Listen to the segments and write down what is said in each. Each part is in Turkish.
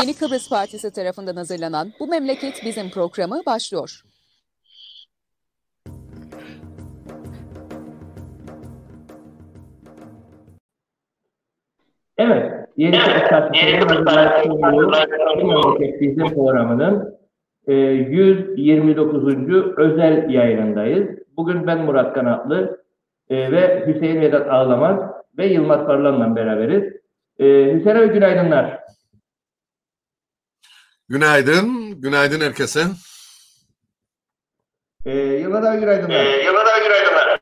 Yeni Kıbrıs Partisi tarafından hazırlanan Bu Memleket Bizim programı başlıyor. Evet, Yeni Kıbrıs Partisi'nin Bu Memleket Bizim programının e, 129. özel yayınındayız. Bugün ben Murat Kanatlı e, ve Hüseyin Vedat Ağlamaz ve Yılmaz Parlan'la beraberiz. E, Hüseyin abi günaydınlar. Günaydın, günaydın herkese. Ee, Yılmaz abi günaydınlar. Ee, Yılmaz abi günaydınlar.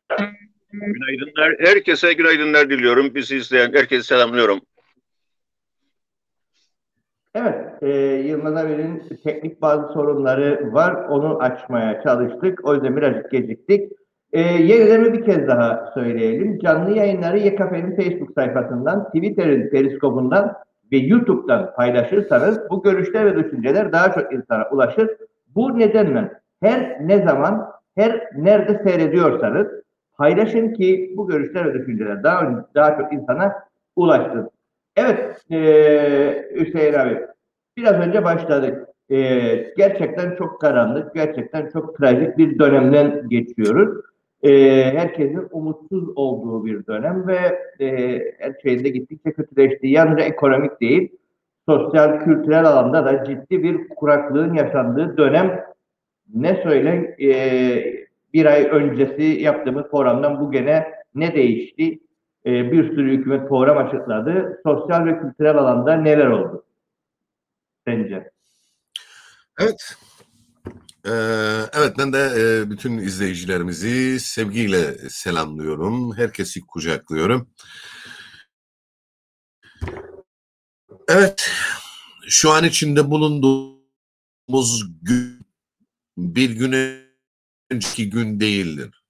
Günaydınlar. Herkese günaydınlar diliyorum. Bizi izleyen herkese selamlıyorum. Evet, e, Yılmaz abinin teknik bazı sorunları var. Onu açmaya çalıştık. O yüzden birazcık geciktik. E, yenilerini bir kez daha söyleyelim. Canlı yayınları YKF'nin Facebook sayfasından, Twitter'in periskopundan ve YouTube'dan paylaşırsanız bu görüşler ve düşünceler daha çok insana ulaşır. Bu nedenle her ne zaman, her nerede seyrediyorsanız paylaşın ki bu görüşler ve düşünceler daha, daha çok insana ulaşsın. Evet e, Hüseyin abi biraz önce başladık. E, gerçekten çok karanlık, gerçekten çok trajik bir dönemden geçiyoruz. E, herkesin umutsuz olduğu bir dönem ve e, her şeyinde gittikçe kötüleştiği, yalnızca ekonomik değil, sosyal, kültürel alanda da ciddi bir kuraklığın yaşandığı dönem ne söyle e, bir ay öncesi yaptığımız programdan bu gene ne değişti? E, bir sürü hükümet program açıkladı. Sosyal ve kültürel alanda neler oldu? Sence? Evet. Ee, evet ben de e, bütün izleyicilerimizi sevgiyle selamlıyorum. Herkesi kucaklıyorum. Evet, şu an içinde bulunduğumuz gün bir gün önceki gün değildir.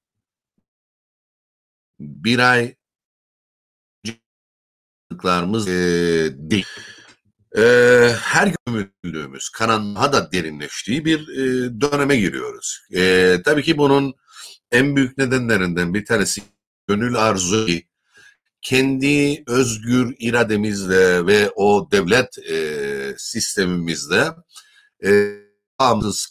Bir ay e, değil. E, her gün ümüldüğümüz, karanlığa da derinleştiği bir e, döneme giriyoruz. E, tabii ki bunun en büyük nedenlerinden bir tanesi gönül arzu kendi özgür irademizle ve o devlet e, sistemimizle e, bağımsız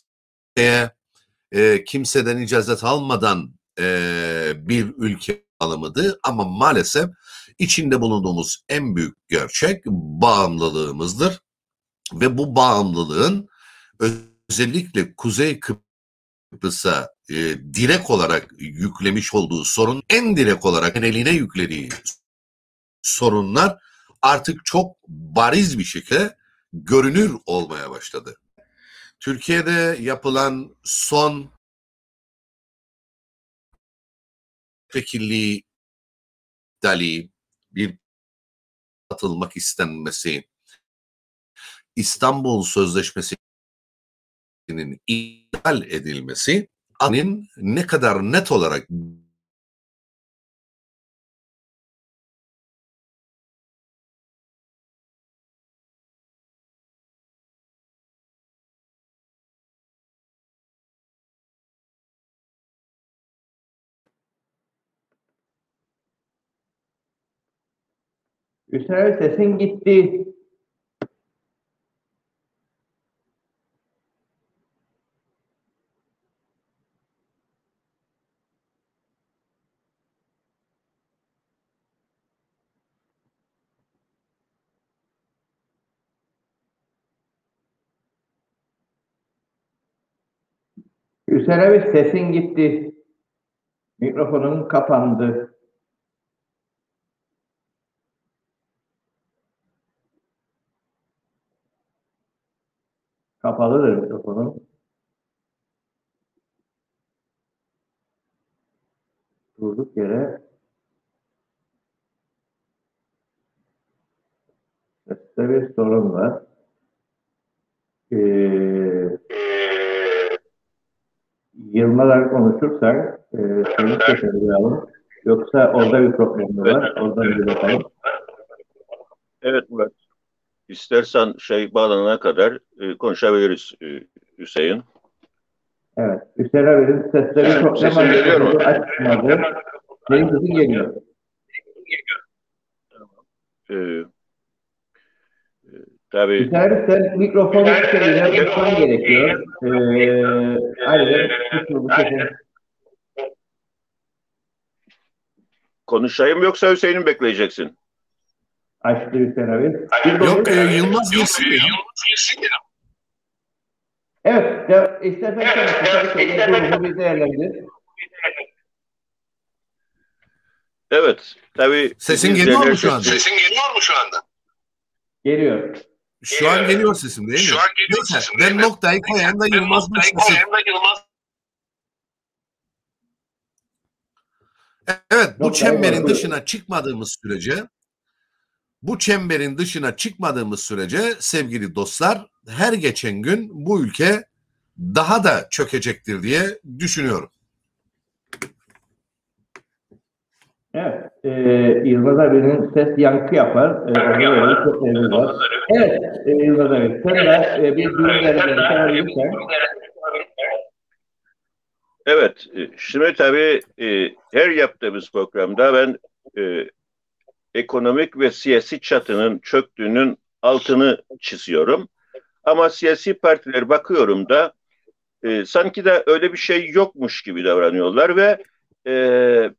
e, kimseden icazet almadan e, bir ülke alımıdır ama maalesef içinde bulunduğumuz en büyük gerçek bağımlılığımızdır ve bu bağımlılığın özellikle Kuzey Kıbrıs'a e, direkt olarak yüklemiş olduğu sorun en direkt olarak eline yüklediği sorunlar artık çok bariz bir şekilde görünür olmaya başladı. Türkiye'de yapılan son vekilliği dali bir atılmak istenmesi, İstanbul Sözleşmesi'nin iptal edilmesi, anin ne kadar net olarak Hüseyin sesin gitti. Hüseyin sesin gitti. Mikrofonun kapandı. Kapalıdır mikrofonu. Durduk yere seste bir sorun var. Ee, Yılmaz konuşursak e, sesini duyalım. Yoksa orada bir problem var. Oradan bir bakalım. Evet Murat. İstersen şey bağlanana kadar e, konuşabiliriz e, Hüseyin. Evet. Hüseyin abinin sesleri evet, çok sesim geliyor mu? Açmadı. Senin sesin geliyor. Ee, e, Tabii. İstersen mikrofonu şeyden tutman gerekiyor. Ee, ayrıca bu mikrofonu Konuşayım yoksa Hüseyin'i bekleyeceksin. Açtı Hüseyin abi. Yok e, Yılmaz girsin ya. Evet, de, istersen sen evet, bunu bir değerlendir. Evet. Tabii. Sesin geliyor mu şu anda? Sesin geliyor mu şu anda? Geliyor. Şu an geliyor sesim değil mi? Şu an geliyor Neyse, sesim ben noktayı koyayım da Yılmaz Yılmaz Evet bu çemberin dışına çıkmadığımız sürece bu çemberin dışına çıkmadığımız sürece sevgili dostlar her geçen gün bu ülke daha da çökecektir diye düşünüyorum. Evet, e, Yılmaz abinin ses yankı yapar. E, öyle çok var. Evet, e, Yılmaz abi, sen de e, bir durum değerlendirirsen. Evet. e, Şimdi tabii e, her yaptığımız programda ben e, ekonomik ve siyasi çatının çöktüğünün altını çiziyorum. Ama siyasi partiler bakıyorum da e, sanki de öyle bir şey yokmuş gibi davranıyorlar ve e,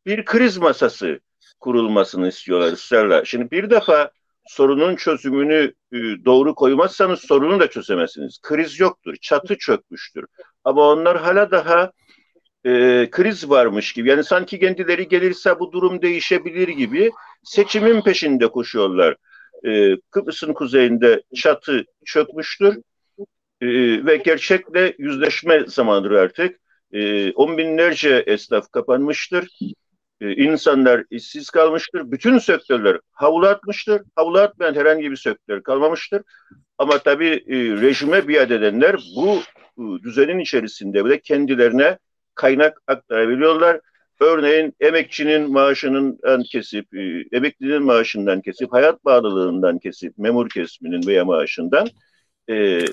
bir kriz masası kurulmasını istiyorlar ısrarla. Şimdi bir defa sorunun çözümünü e, doğru koymazsanız sorunu da çözemezsiniz. Kriz yoktur, çatı çökmüştür. Ama onlar hala daha e, kriz varmış gibi. Yani sanki kendileri gelirse bu durum değişebilir gibi seçimin peşinde koşuyorlar. E, Kıbrıs'ın kuzeyinde çatı çökmüştür e, ve gerçekle yüzleşme zamanıdır artık. E, on binlerce esnaf kapanmıştır. E, insanlar işsiz kalmıştır. Bütün sektörler havlu atmıştır. Havlu atmayan herhangi bir sektör kalmamıştır. Ama tabii e, rejime biat edenler bu e, düzenin içerisinde bile kendilerine kaynak aktarabiliyorlar. Örneğin emekçinin maaşından kesip, e, emeklinin maaşından kesip, hayat bağlılığından kesip, memur kesiminin veya maaşından e,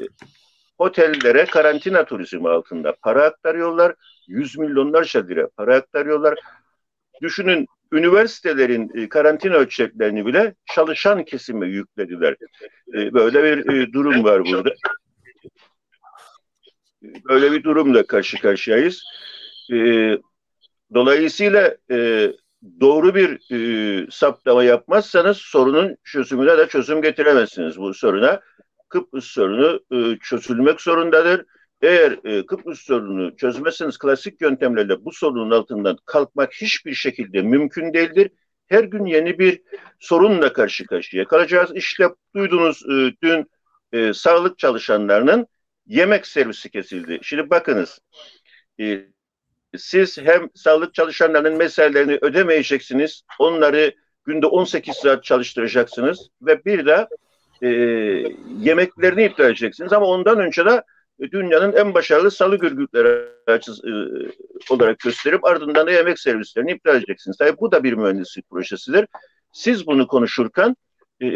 otellere karantina turizmi altında para aktarıyorlar. Yüz milyonlarca lira para aktarıyorlar. Düşünün üniversitelerin e, karantina ölçeklerini bile çalışan kesime yüklediler. E, böyle bir durum var burada. Böyle bir durumla karşı karşıyayız. E, dolayısıyla e, doğru bir e, saptama yapmazsanız sorunun çözümüne de çözüm getiremezsiniz bu soruna. Kıbrıs sorunu e, çözülmek zorundadır. Eğer e, Kıbrıs sorununu çözmezseniz klasik yöntemlerle bu sorunun altından kalkmak hiçbir şekilde mümkün değildir. Her gün yeni bir sorunla karşı karşıya kalacağız. İşte duydunuz e, dün e, sağlık çalışanlarının yemek servisi kesildi. Şimdi bakınız e, siz hem sağlık çalışanlarının meselelerini ödemeyeceksiniz. Onları günde 18 saat çalıştıracaksınız ve bir de e, yemeklerini iptal edeceksiniz. Ama ondan önce de dünyanın en başarılı salı gürgütleri açıs, e, olarak gösterip ardından da yemek servislerini iptal edeceksiniz. Tabii bu da bir mühendislik projesidir. Siz bunu konuşurken e,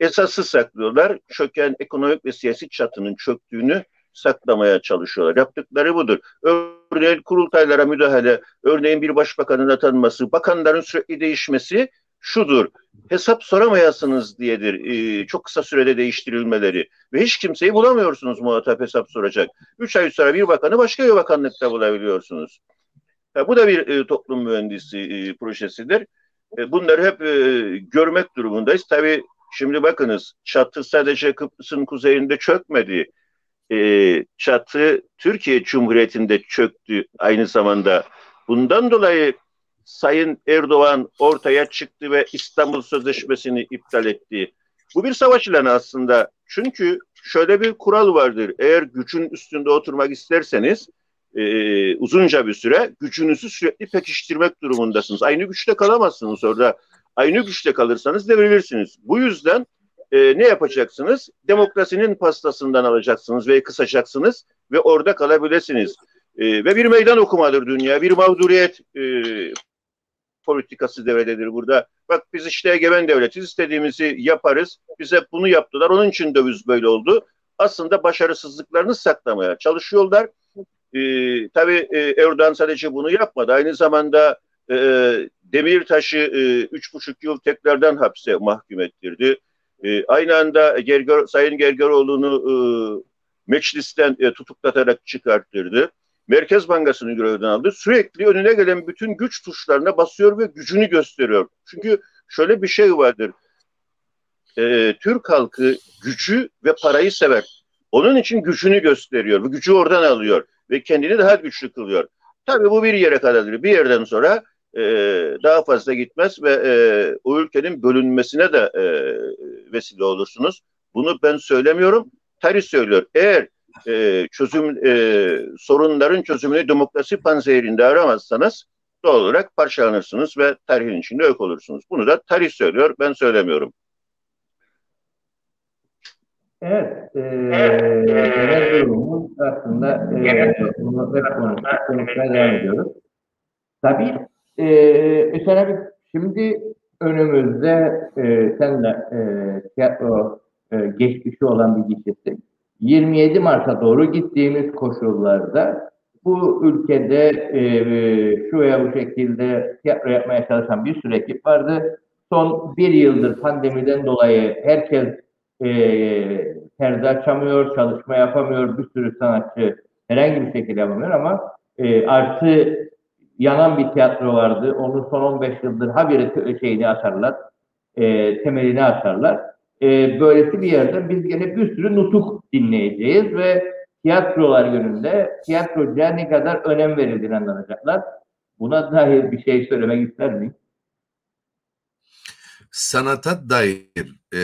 esası saklıyorlar. Çöken ekonomik ve siyasi çatının çöktüğünü saklamaya çalışıyorlar. Yaptıkları budur. Örneğin kurultaylara müdahale, örneğin bir başbakanın atanması, bakanların sürekli değişmesi şudur. Hesap soramayasınız diyedir. Ee, çok kısa sürede değiştirilmeleri. Ve hiç kimseyi bulamıyorsunuz muhatap hesap soracak. Üç ay sonra bir bakanı başka bir bakanlıkta bulabiliyorsunuz. Ya, bu da bir e, toplum mühendisi e, projesidir. E, bunları hep e, görmek durumundayız. Tabii şimdi bakınız çatı sadece Kıbrıs'ın kuzeyinde çökmedi. E, çatı Türkiye Cumhuriyeti'nde çöktü aynı zamanda. Bundan dolayı Sayın Erdoğan ortaya çıktı ve İstanbul Sözleşmesi'ni iptal etti. Bu bir savaş ilanı aslında. Çünkü şöyle bir kural vardır. Eğer gücün üstünde oturmak isterseniz e, uzunca bir süre gücünüzü sürekli pekiştirmek durumundasınız. Aynı güçte kalamazsınız orada. Aynı güçte kalırsanız devrilirsiniz. Bu yüzden e, ne yapacaksınız? Demokrasinin pastasından alacaksınız ve kısacaksınız ve orada kalabilirsiniz. E, ve bir meydan okumadır dünya, bir mağduriyet e, politikası devrededir burada. Bak biz işte egemen devletiz, istediğimizi yaparız. Bize bunu yaptılar, onun için döviz böyle oldu. Aslında başarısızlıklarını saklamaya çalışıyorlar. Ee, tabii e, Erdoğan sadece bunu yapmadı. Aynı zamanda e, Demirtaş'ı e, üç buçuk yıl tekrardan hapse mahkum ettirdi. E, aynı anda Gerger, Sayın Gergeroğlu'nu e, meclisten e, tutuklatarak çıkarttırdı. Merkez Bankası'nı görevden aldı. Sürekli önüne gelen bütün güç tuşlarına basıyor ve gücünü gösteriyor. Çünkü şöyle bir şey vardır. E, Türk halkı gücü ve parayı sever. Onun için gücünü gösteriyor ve gücü oradan alıyor ve kendini daha güçlü kılıyor. Tabii bu bir yere kadardır. Bir yerden sonra e, daha fazla gitmez ve e, o ülkenin bölünmesine de e, vesile olursunuz. Bunu ben söylemiyorum. Tarih söylüyor. Eğer e, çözüm e, sorunların çözümünü demokrasi panzehirinde aramazsanız doğal olarak parçalanırsınız ve tarihin içinde yok olursunuz. Bunu da tarih söylüyor. Ben söylemiyorum. Evet, e, genel durumun aslında e, konuşmaya devam ediyoruz. Tabii e, mesela bir, şimdi önümüzde e, senle e, tiyatro e, geçmişi olan bir kişisi. 27 Mart'a doğru gittiğimiz koşullarda bu ülkede e, şu veya bu şekilde tiyatro yapmaya çalışan bir sürü ekip vardı. Son bir yıldır pandemiden dolayı herkes e, perde açamıyor, çalışma yapamıyor, bir sürü sanatçı herhangi bir şekilde yapamıyor ama e, artı yanan bir tiyatro vardı. Onun son 15 yıldır habire şeyini atarlar, e, temelini atarlar. E, böylesi bir yerde biz gene bir sürü nutuk dinleyeceğiz ve tiyatrolar yönünde tiyatrocuya ne kadar önem verildiğini anlatacaklar. Buna dair bir şey söylemek ister miyim? sanata dair e,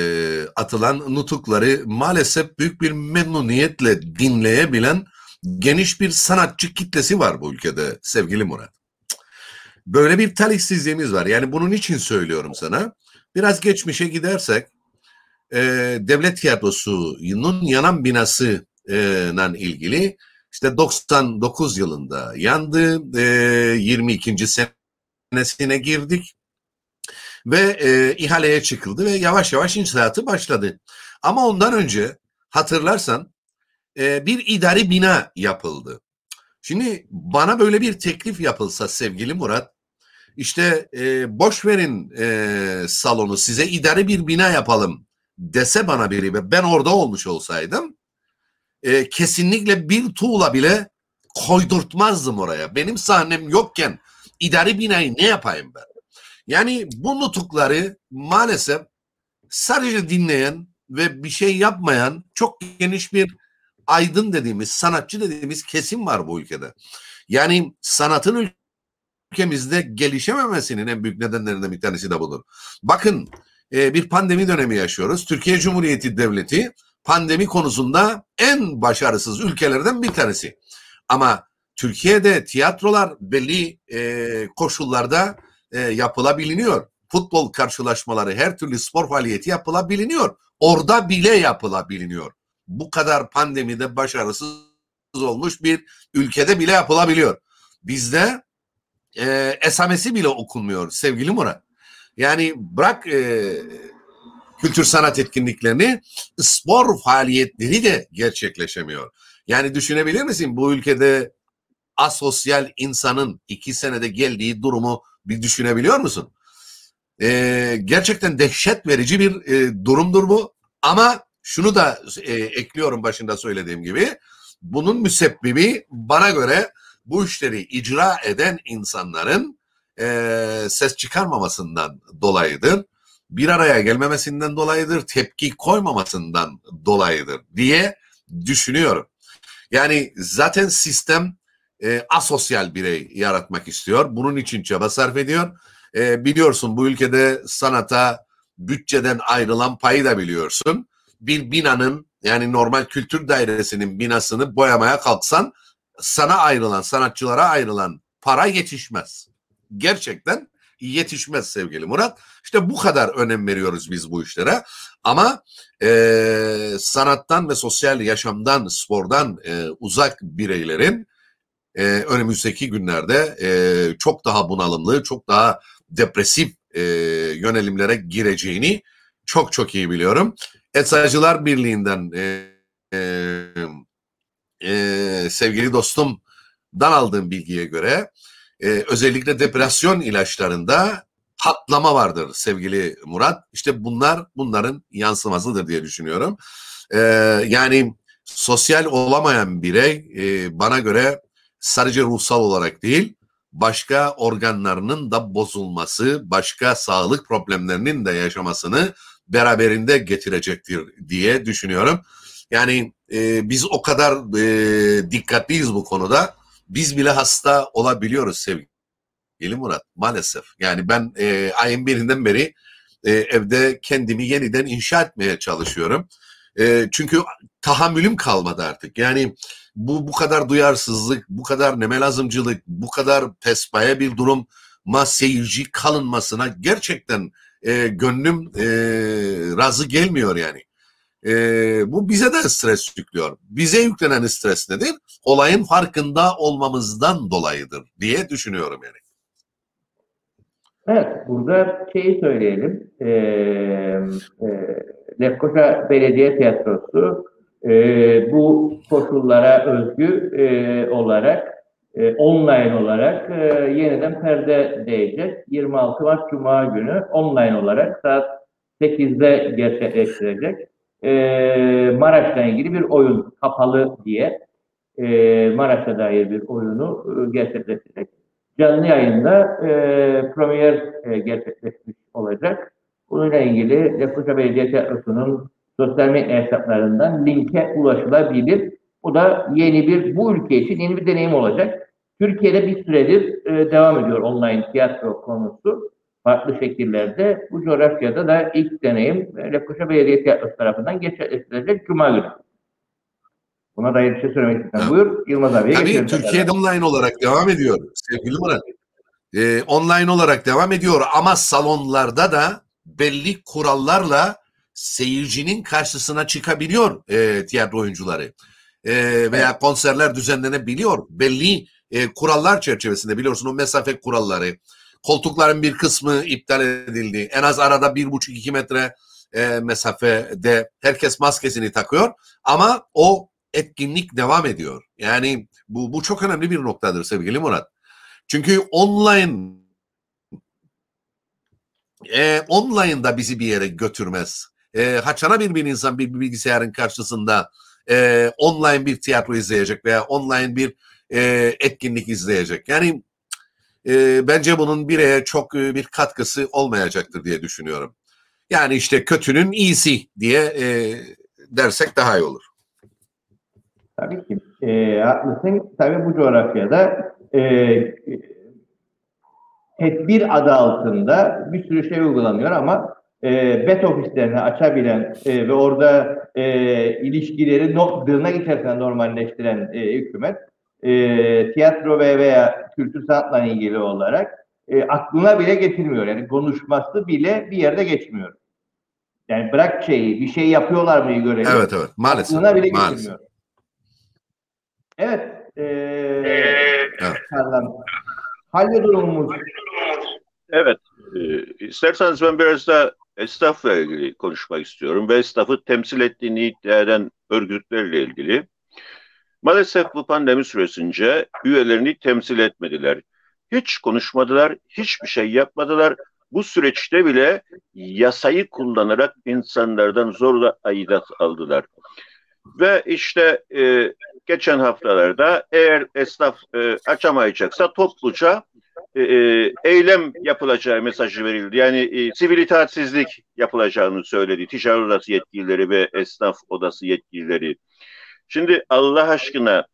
atılan nutukları maalesef büyük bir memnuniyetle dinleyebilen geniş bir sanatçı kitlesi var bu ülkede sevgili Murat. Böyle bir talihsizliğimiz var. Yani bunun için söylüyorum sana. Biraz geçmişe gidersek e, devlet tiyatrosunun yanan binası ile ilgili işte 99 yılında yandı. E, 22. senesine girdik ve e, ihaleye çıkıldı ve yavaş yavaş inşaatı başladı. Ama ondan önce hatırlarsan e, bir idari bina yapıldı. Şimdi bana böyle bir teklif yapılsa sevgili Murat, işte e, boş verin e, salonu size idari bir bina yapalım dese bana biri ve ben orada olmuş olsaydım e, kesinlikle bir tuğla bile koydurtmazdım oraya. Benim sahnem yokken idari binayı ne yapayım ben? Yani bu nutukları maalesef sadece dinleyen ve bir şey yapmayan çok geniş bir aydın dediğimiz, sanatçı dediğimiz kesim var bu ülkede. Yani sanatın ülkemizde gelişememesinin en büyük nedenlerinden bir tanesi de budur. Bakın e, bir pandemi dönemi yaşıyoruz. Türkiye Cumhuriyeti Devleti pandemi konusunda en başarısız ülkelerden bir tanesi. Ama Türkiye'de tiyatrolar belli e, koşullarda e, yapılabiliyor. Futbol karşılaşmaları, her türlü spor faaliyeti yapılabiliyor. Orada bile yapılabiliyor. Bu kadar pandemide başarısız olmuş bir ülkede bile yapılabiliyor. Bizde e, esamesi bile okunmuyor sevgili Murat. Yani bırak e, kültür sanat etkinliklerini, spor faaliyetleri de gerçekleşemiyor. Yani düşünebilir misin bu ülkede asosyal insanın iki senede geldiği durumu bir düşünebiliyor musun? Ee, gerçekten dehşet verici bir e, durumdur bu. Ama şunu da e, ekliyorum başında söylediğim gibi. Bunun müsebbibi bana göre bu işleri icra eden insanların e, ses çıkarmamasından dolayıdır. Bir araya gelmemesinden dolayıdır, tepki koymamasından dolayıdır diye düşünüyorum. Yani zaten sistem e, asosyal birey yaratmak istiyor. Bunun için çaba sarf ediyor. E, biliyorsun bu ülkede sanata bütçeden ayrılan payı da biliyorsun. Bir binanın yani normal kültür dairesinin binasını boyamaya kalksan sana ayrılan, sanatçılara ayrılan para yetişmez. Gerçekten yetişmez sevgili Murat. İşte bu kadar önem veriyoruz biz bu işlere. Ama e, sanattan ve sosyal yaşamdan, spordan e, uzak bireylerin e, önümüzdeki günlerde e, çok daha bunalımlı, çok daha depresif e, yönelimlere gireceğini çok çok iyi biliyorum. Eczacılar Birliği'nden e, e, e, sevgili dostumdan aldığım bilgiye göre e, özellikle depresyon ilaçlarında patlama vardır sevgili Murat. İşte bunlar bunların yansımasıdır diye düşünüyorum. Ee, yani sosyal olamayan birey e, bana göre sadece ruhsal olarak değil başka organlarının da bozulması, başka sağlık problemlerinin de yaşamasını beraberinde getirecektir diye düşünüyorum. Yani e, biz o kadar e, dikkatliyiz bu konuda. Biz bile hasta olabiliyoruz sevgili Murat maalesef. Yani ben e, ayın birinden beri e, evde kendimi yeniden inşa etmeye çalışıyorum. E, çünkü tahammülüm kalmadı artık. Yani bu bu kadar duyarsızlık, bu kadar nemelazımcılık, bu kadar pespaya bir durum ma seyirci kalınmasına gerçekten e, gönlüm e, razı gelmiyor yani. E, bu bize de stres yüklüyor. Bize yüklenen stres nedir? Olayın farkında olmamızdan dolayıdır diye düşünüyorum yani. Evet, burada şeyi söyleyelim. Ee, e, Lefkoşa Belediye Tiyatrosu e, bu koşullara özgü e, olarak e, online olarak e, yeniden perde değecek. 26 Mart Cuma günü online olarak saat 8'de gerçekleştirecek. E, Maraş'la ilgili bir oyun kapalı diye e, Maraş'a dair bir oyunu e, gerçekleştirecek. Canlı yayında e, premier e, gerçekleşmiş olacak. Bununla ilgili Lefkoşa Belediye Tiyatrosu'nun sosyal medya hesaplarından linke ulaşılabilir. Bu da yeni bir, bu ülke için yeni bir deneyim olacak. Türkiye'de bir süredir e, devam ediyor online tiyatro konusu. Farklı şekillerde. Bu coğrafyada da ilk deneyim e, Lefkoşa Belediye Tiyatrosu tarafından gerçekleştirilecek Cuma günü. Buna dair bir şey söylemek istedim. Buyur Yılmaz abiye Tabii Türkiye'de online olarak devam ediyor sevgili Murat. Ee, online olarak devam ediyor ama salonlarda da belli kurallarla seyircinin karşısına çıkabiliyor e, tiyatro oyuncuları. E, veya evet. konserler düzenlenebiliyor. Belli e, kurallar çerçevesinde biliyorsun o mesafe kuralları. Koltukların bir kısmı iptal edildi. En az arada bir buçuk iki metre e, mesafede herkes maskesini takıyor. Ama o etkinlik devam ediyor. Yani bu, bu çok önemli bir noktadır sevgili Murat. Çünkü online e, online'da bizi bir yere götürmez. E, haçana bir, bir insan bir, bir bilgisayarın karşısında e, online bir tiyatro izleyecek veya online bir e, etkinlik izleyecek. Yani e, bence bunun bireye çok e, bir katkısı olmayacaktır diye düşünüyorum. Yani işte kötünün iyisi diye e, dersek daha iyi olur. Tabii ki. E, haklısın. Tabii bu coğrafyada e, tedbir adı altında bir sürü şey uygulanıyor ama e, bet ofislerini açabilen e, ve orada e, ilişkileri no, tırnak içerisinde normalleştiren e, hükümet e, tiyatro ve veya kültür sanatla ilgili olarak e, aklına bile getirmiyor. Yani konuşması bile bir yerde geçmiyor. Yani bırak şeyi, bir şey yapıyorlar mı görelim. Evet evet maalesef. Aklına bile maalesef. getirmiyor. Evet. E, evet. Halde durumumuz. Evet. E, isterseniz ben biraz da esnafla ilgili konuşmak istiyorum ve esnafı temsil ettiğini iddia eden örgütlerle ilgili. Maalesef bu pandemi süresince üyelerini temsil etmediler. Hiç konuşmadılar, hiçbir şey yapmadılar. Bu süreçte bile yasayı kullanarak insanlardan zorla aidat aldılar. Ve işte e, geçen haftalarda eğer esnaf e, açamayacaksa topluca e, e, eylem yapılacağı mesajı verildi. Yani e, sivil itaatsizlik yapılacağını söyledi. Ticaret odası yetkilileri ve esnaf odası yetkilileri. Şimdi Allah aşkına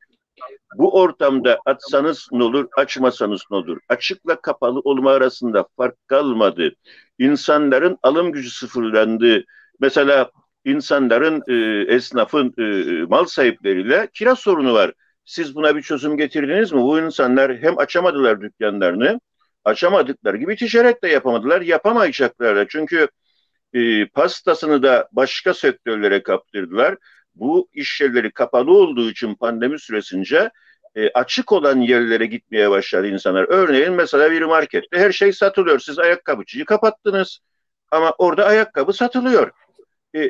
bu ortamda açsanız ne olur, açmasanız ne olur? Açıkla kapalı olma arasında fark kalmadı. İnsanların alım gücü sıfırlandı. Mesela insanların, e, esnafın, e, mal sahipleriyle kira sorunu var. Siz buna bir çözüm getirdiniz mi? Bu insanlar hem açamadılar dükkanlarını, açamadıkları gibi ticaret de yapamadılar, yapamayacaklar da. Çünkü e, pastasını da başka sektörlere kaptırdılar. Bu iş yerleri kapalı olduğu için pandemi süresince e, açık olan yerlere gitmeye başladı insanlar. Örneğin mesela bir markette her şey satılıyor. Siz ayakkabıcıyı kapattınız ama orada ayakkabı satılıyor. E,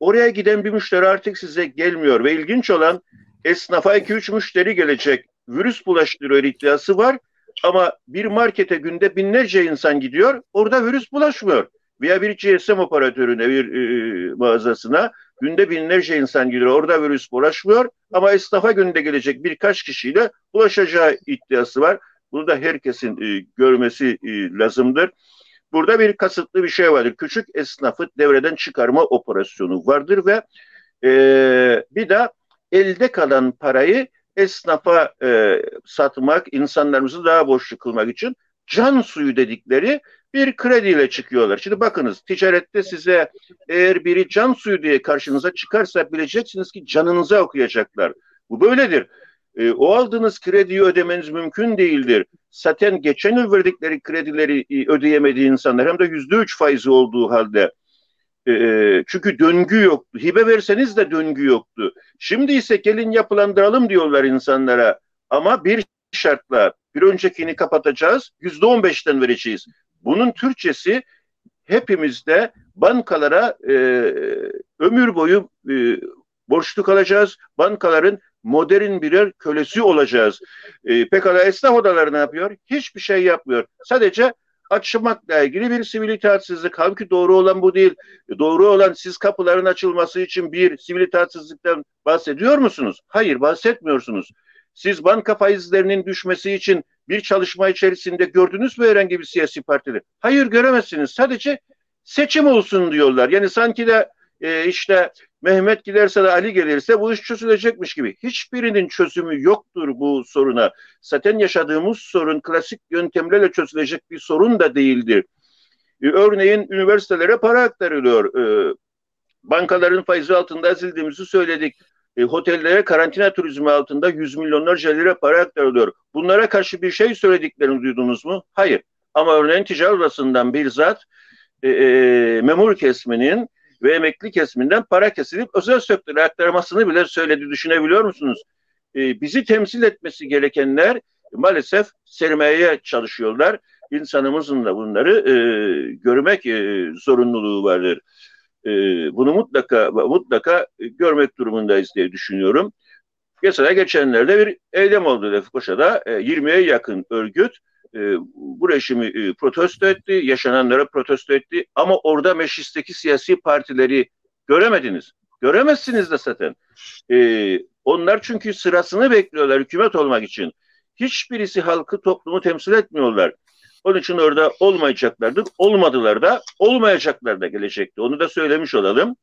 oraya giden bir müşteri artık size gelmiyor ve ilginç olan esnafa 2-3 müşteri gelecek. Virüs bulaştırıyor iddiası var ama bir markete günde binlerce insan gidiyor. Orada virüs bulaşmıyor. Veya bir GSM operatörüne, bir e, mağazasına günde binlerce insan gidiyor. Orada virüs bulaşmıyor. Ama esnafa günde gelecek birkaç kişiyle bulaşacağı iddiası var. Bunu da herkesin e, görmesi e, lazımdır. Burada bir kasıtlı bir şey vardır. Küçük esnafı devreden çıkarma operasyonu vardır ve e, bir de elde kalan parayı esnafa e, satmak, insanlarımızı daha boşluk kılmak için can suyu dedikleri bir krediyle çıkıyorlar. Şimdi bakınız ticarette size eğer biri can suyu diye karşınıza çıkarsa bileceksiniz ki canınıza okuyacaklar. Bu böyledir. E, o aldığınız krediyi ödemeniz mümkün değildir. Zaten geçen yıl verdikleri kredileri e, ödeyemediği insanlar hem de yüzde üç faizi olduğu halde e, e, çünkü döngü yoktu. Hibe verseniz de döngü yoktu. Şimdi ise gelin yapılandıralım diyorlar insanlara. Ama bir şartla bir öncekini kapatacağız. Yüzde on beşten vereceğiz. Bunun Türkçesi hepimizde bankalara e, ömür boyu e, borçlu kalacağız. Bankaların modern birer kölesi olacağız. E, pekala esnaf odaları ne yapıyor? Hiçbir şey yapmıyor. Sadece açmakla ilgili bir sivil itaatsizlik. Halbuki doğru olan bu değil. Doğru olan siz kapıların açılması için bir sivil itaatsizlikten bahsediyor musunuz? Hayır bahsetmiyorsunuz. Siz banka faizlerinin düşmesi için bir çalışma içerisinde gördünüz mü herhangi bir siyasi partide? Hayır göremezsiniz. Sadece seçim olsun diyorlar. Yani sanki de e, işte Mehmet giderse de Ali gelirse bu iş çözülecekmiş gibi. Hiçbirinin çözümü yoktur bu soruna. Zaten yaşadığımız sorun klasik yöntemlerle çözülecek bir sorun da değildir. E, örneğin üniversitelere para aktarılıyor. E, bankaların faizi altında ezildiğimizi söyledik. E, otellere karantina turizmi altında yüz milyonlarca lira para aktarılıyor. Bunlara karşı bir şey söylediklerini duydunuz mu? Hayır. Ama örneğin ticaret odasından bir zat e, e, memur kesminin ve emekli kesiminden para kesilip özel sektöre aktarmasını bile söyledi. Düşünebiliyor musunuz? E, bizi temsil etmesi gerekenler maalesef sermayeye çalışıyorlar. İnsanımızın da bunları e, görmek e, zorunluluğu vardır. E, bunu mutlaka mutlaka görmek durumundayız diye düşünüyorum. Mesela geçenlerde bir eylem oldu Lefkoşa'da. E, 20'ye yakın örgüt e, bu rejimi e, protesto etti, yaşananlara protesto etti ama orada meclisteki siyasi partileri göremediniz. Göremezsiniz de zaten. E, onlar çünkü sırasını bekliyorlar hükümet olmak için. Hiçbirisi halkı, toplumu temsil etmiyorlar. Onun için orada olmayacaklardır. Olmadılar da, olmayacaklar da gelecekti. Onu da söylemiş olalım.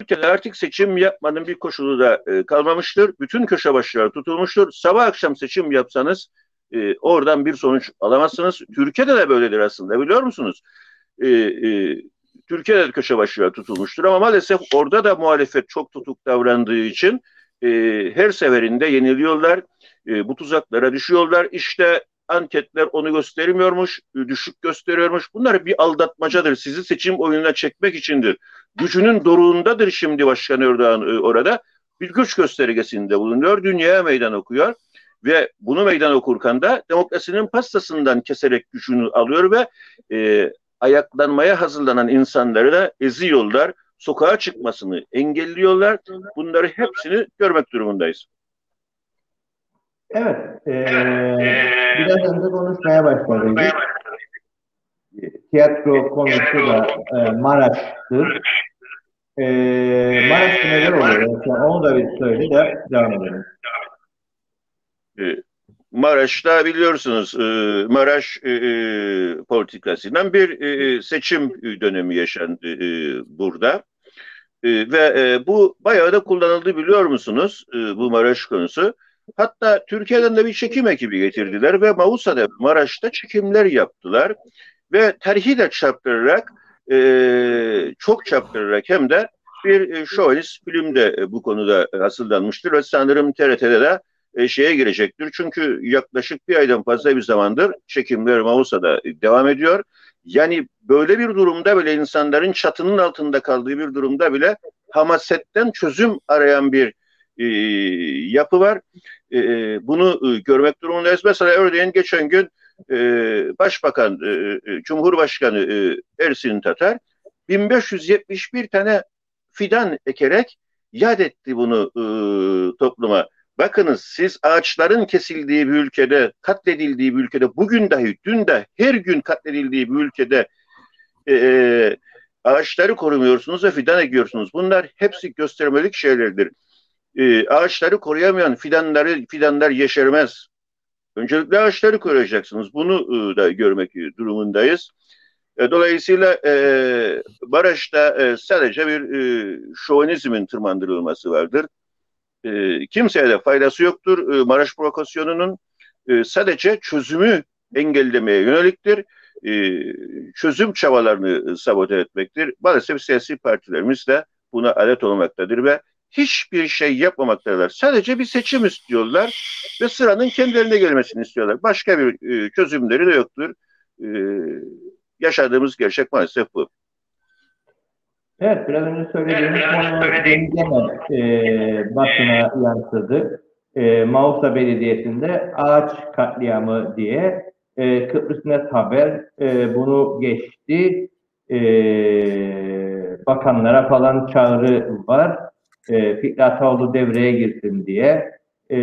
Ülkede artık seçim yapmanın bir koşulu da e, kalmamıştır. Bütün köşe başları tutulmuştur. Sabah akşam seçim yapsanız e, oradan bir sonuç alamazsınız. Türkiye'de de böyledir aslında biliyor musunuz? E, e, Türkiye'de de köşe başları tutulmuştur ama maalesef orada da muhalefet çok tutuk davrandığı için e, her seferinde yeniliyorlar. E, bu tuzaklara düşüyorlar. İşte anketler onu göstermiyormuş, düşük gösteriyormuş. Bunlar bir aldatmacadır. Sizi seçim oyununa çekmek içindir. Gücünün doruğundadır şimdi Başkan Erdoğan e, orada. Bir güç göstergesinde bulunuyor. Dünyaya meydan okuyor ve bunu meydan okurken de demokrasinin pastasından keserek gücünü alıyor ve e, ayaklanmaya hazırlanan insanları da eziyorlar. Sokağa çıkmasını engelliyorlar. Bunları hepsini görmek durumundayız. Evet. E, biraz önce konuşmaya başladık. Tiyatro konusu da e, Maraş'tır. E, Maraş'ta neler oluyor? Yani onu da bir söyle de devam edelim. Ee, Maraş'ta biliyorsunuz e, Maraş e, e, politikasından bir seçim dönemi yaşandı burada. Ve bu bayağı da kullanıldı biliyor musunuz bu Maraş konusu. Hatta Türkiye'den de bir çekim ekibi getirdiler ve Mausa'da Maraş'ta çekimler yaptılar. Ve tarihi de çarptırarak çok çarptırarak hem de bir şovenist film de bu konuda hazırlanmıştır ve sanırım TRT'de de e, şeye girecektir. Çünkü yaklaşık bir aydan fazla bir zamandır çekimler Mausa'da devam ediyor. Yani böyle bir durumda bile insanların çatının altında kaldığı bir durumda bile hamasetten çözüm arayan bir e, yapı var. E, bunu e, görmek durumundayız. Mesela örneğin geçen gün e, Başbakan, e, e Cumhurbaşkanı e, Ersin Tatar 1571 tane fidan ekerek yad etti bunu e, topluma. Bakınız siz ağaçların kesildiği bir ülkede, katledildiği bir ülkede, bugün dahi, dün de her gün katledildiği bir ülkede e, e ağaçları korumuyorsunuz ve fidan ekiyorsunuz. Bunlar hepsi göstermelik şeylerdir. E, ağaçları koruyamayan fidanları fidanlar yeşermez. Öncelikle ağaçları koruyacaksınız. Bunu e, da görmek durumundayız. E, dolayısıyla e, barajda e, sadece bir e, şovenizmin tırmandırılması vardır. E, kimseye de faydası yoktur. E, Maraş provokasyonunun e, sadece çözümü engellemeye yöneliktir. E, çözüm çabalarını sabote etmektir. Maalesef siyasi partilerimiz de buna alet olmaktadır ve hiçbir şey yapmamaktadırlar. Sadece bir seçim istiyorlar ve sıranın kendilerine gelmesini istiyorlar. Başka bir e, çözümleri de yoktur. E, yaşadığımız gerçek maalesef bu. Evet, biraz önce söylediğimiz konu gene e, basına yansıdı. E, Mausa Belediyesi'nde ağaç katliamı diye e, Kıbrıs Net Haber e, bunu geçti. E, bakanlara falan çağrı var. E, Fikri Ataoğlu devreye girsin diye. E,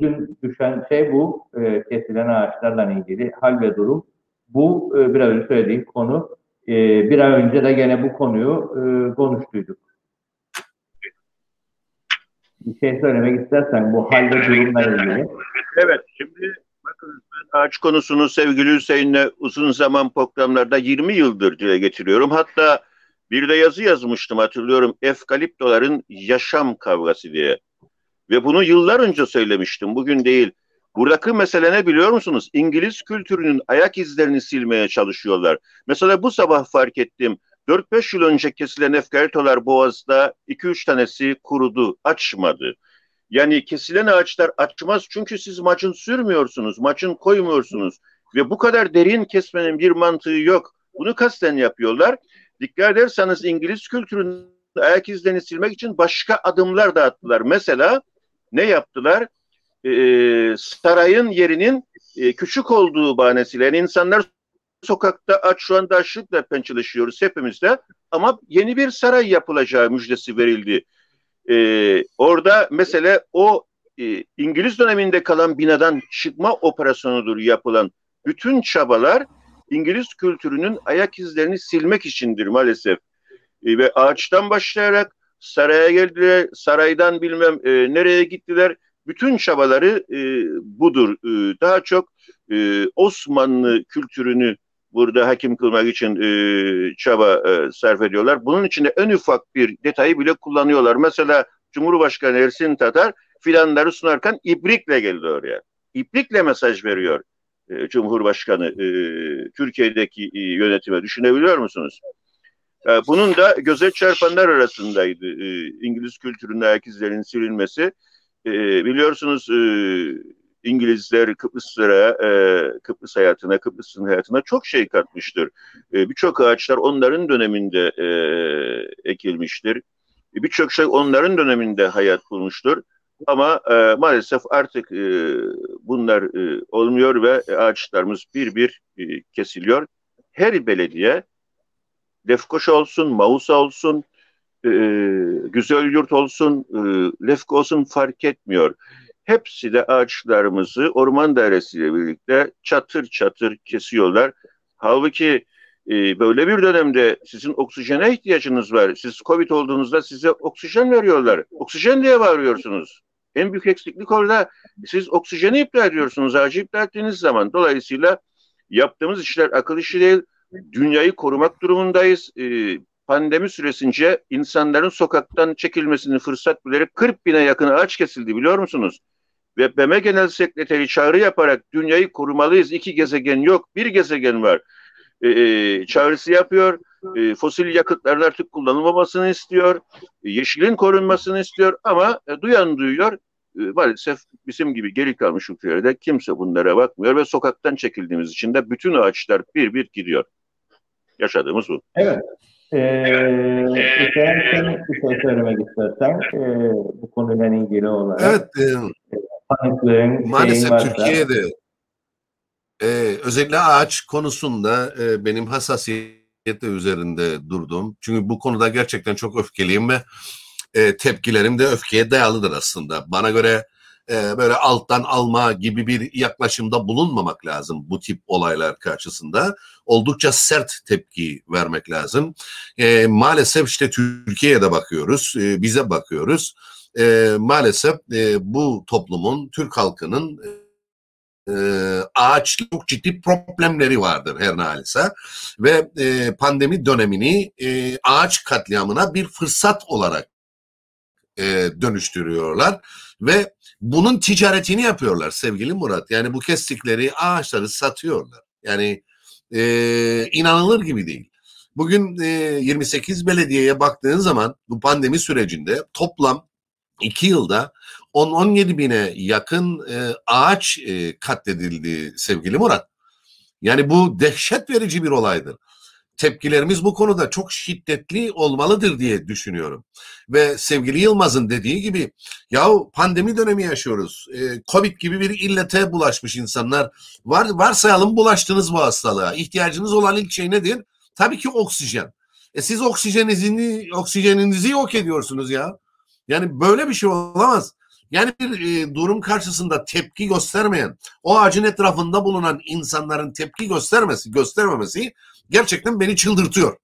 dün düşen şey bu. E, kesilen ağaçlarla ilgili hal ve durum. Bu e, biraz önce söylediğim konu. E, bir ay önce de gene bu konuyu e, konuştuyduk. Bir şey söylemek istersen bu hal ve durumla ilgili. Evet, şimdi bakın ağaç konusunu sevgili Hüseyin'le uzun zaman programlarda 20 yıldır dile getiriyorum. Hatta bir de yazı yazmıştım hatırlıyorum. Efkaliptoların yaşam kavgası diye. Ve bunu yıllar önce söylemiştim. Bugün değil. Buradaki mesele ne biliyor musunuz? İngiliz kültürünün ayak izlerini silmeye çalışıyorlar. Mesela bu sabah fark ettim. 4-5 yıl önce kesilen efkaritolar boğazda 2-3 tanesi kurudu, açmadı. Yani kesilen ağaçlar açmaz çünkü siz maçın sürmüyorsunuz, maçın koymuyorsunuz. Ve bu kadar derin kesmenin bir mantığı yok. Bunu kasten yapıyorlar. Dikkat ederseniz İngiliz kültürünün ayak izlerini silmek için başka adımlar da attılar. Mesela ne yaptılar? Ee, sarayın yerinin e, küçük olduğu bahanesiyle yani insanlar sokakta aç şu anda açlıkla pençeleşiyoruz hepimiz de ama yeni bir saray yapılacağı müjdesi verildi. Ee, orada mesele o e, İngiliz döneminde kalan binadan çıkma operasyonudur yapılan bütün çabalar İngiliz kültürünün ayak izlerini silmek içindir maalesef. E, ve ağaçtan başlayarak saraya geldiler, saraydan bilmem e, nereye gittiler. Bütün çabaları e, budur. E, daha çok e, Osmanlı kültürünü burada hakim kılmak için e, çaba e, sarf ediyorlar. Bunun içinde en ufak bir detayı bile kullanıyorlar. Mesela Cumhurbaşkanı Ersin Tatar filanları sunarken ibrikle geldi oraya. İbrikle mesaj veriyor e, Cumhurbaşkanı e, Türkiye'deki e, yönetime düşünebiliyor musunuz? Bunun da göze çarpanlar arasındaydı İngiliz kültürünün ayak izlerinin silinmesi. Biliyorsunuz İngilizler Kıbrıslara, e, Kıbrıs hayatına, Kıbrıs'ın hayatına çok şey katmıştır. E, Birçok ağaçlar onların döneminde ekilmiştir. E, Birçok şey onların döneminde hayat bulmuştur. Ama e, maalesef artık e, bunlar e, olmuyor ve ağaçlarımız bir bir e, kesiliyor. Her belediye Lefkoşa olsun, Mausa olsun, e, Güzel Yurt olsun, e, Lefko olsun fark etmiyor. Hepsi de ağaçlarımızı orman dairesiyle birlikte çatır çatır kesiyorlar. Halbuki e, böyle bir dönemde sizin oksijene ihtiyacınız var. Siz Covid olduğunuzda size oksijen veriyorlar. Oksijen diye bağırıyorsunuz. En büyük eksiklik orada siz oksijeni iptal ediyorsunuz ağacı iptal ettiğiniz zaman. Dolayısıyla yaptığımız işler akıl işi değil. Dünyayı korumak durumundayız. E, pandemi süresince insanların sokaktan çekilmesini fırsat bilerek 40 bine yakın ağaç kesildi biliyor musunuz? Ve BM Genel Sekreteri çağrı yaparak dünyayı korumalıyız. İki gezegen yok, bir gezegen var. E, çağrısı yapıyor. E, fosil yakıtların artık kullanılmamasını istiyor. E, yeşilin korunmasını istiyor ama e, duyan duyuyor. E, maalesef bizim gibi geri kalmış ülkelerde kimse bunlara bakmıyor ve sokaktan çekildiğimiz için de bütün ağaçlar bir bir gidiyor. Yaşadığımız bu. Evet. Ee, Hüseyin sen bir şey söylemek istersen e, bu konuyla ilgili olarak. Evet. E, maalesef Türkiye'de e, özellikle ağaç konusunda e, benim hassasiyetle üzerinde durdum. Çünkü bu konuda gerçekten çok öfkeliyim ve e, tepkilerim de öfkeye dayalıdır aslında. Bana göre e, böyle alttan alma gibi bir yaklaşımda bulunmamak lazım bu tip olaylar karşısında. Oldukça sert tepki vermek lazım. E, maalesef işte Türkiye'ye de bakıyoruz, e, bize bakıyoruz. E, maalesef e, bu toplumun, Türk halkının e, ağaç çok ciddi problemleri vardır her ne halise ve e, pandemi dönemini e, ağaç katliamına bir fırsat olarak e, dönüştürüyorlar ve bunun ticaretini yapıyorlar sevgili Murat. Yani bu kestikleri ağaçları satıyorlar. Yani e, inanılır gibi değil. Bugün e, 28 belediyeye baktığın zaman bu pandemi sürecinde toplam 2 yılda 10-17 bine yakın e, ağaç e, katledildi sevgili Murat. Yani bu dehşet verici bir olaydır. Tepkilerimiz bu konuda çok şiddetli olmalıdır diye düşünüyorum. Ve sevgili Yılmaz'ın dediği gibi yahu pandemi dönemi yaşıyoruz. E, Covid gibi bir illete bulaşmış insanlar. Var, varsayalım bulaştınız bu hastalığa. İhtiyacınız olan ilk şey nedir? Tabii ki oksijen. E siz oksijeninizi, oksijeninizi yok ediyorsunuz ya. Yani böyle bir şey olamaz. Yani bir e, durum karşısında tepki göstermeyen, o ağacın etrafında bulunan insanların tepki göstermesi, göstermemesi gerçekten beni çıldırtıyor.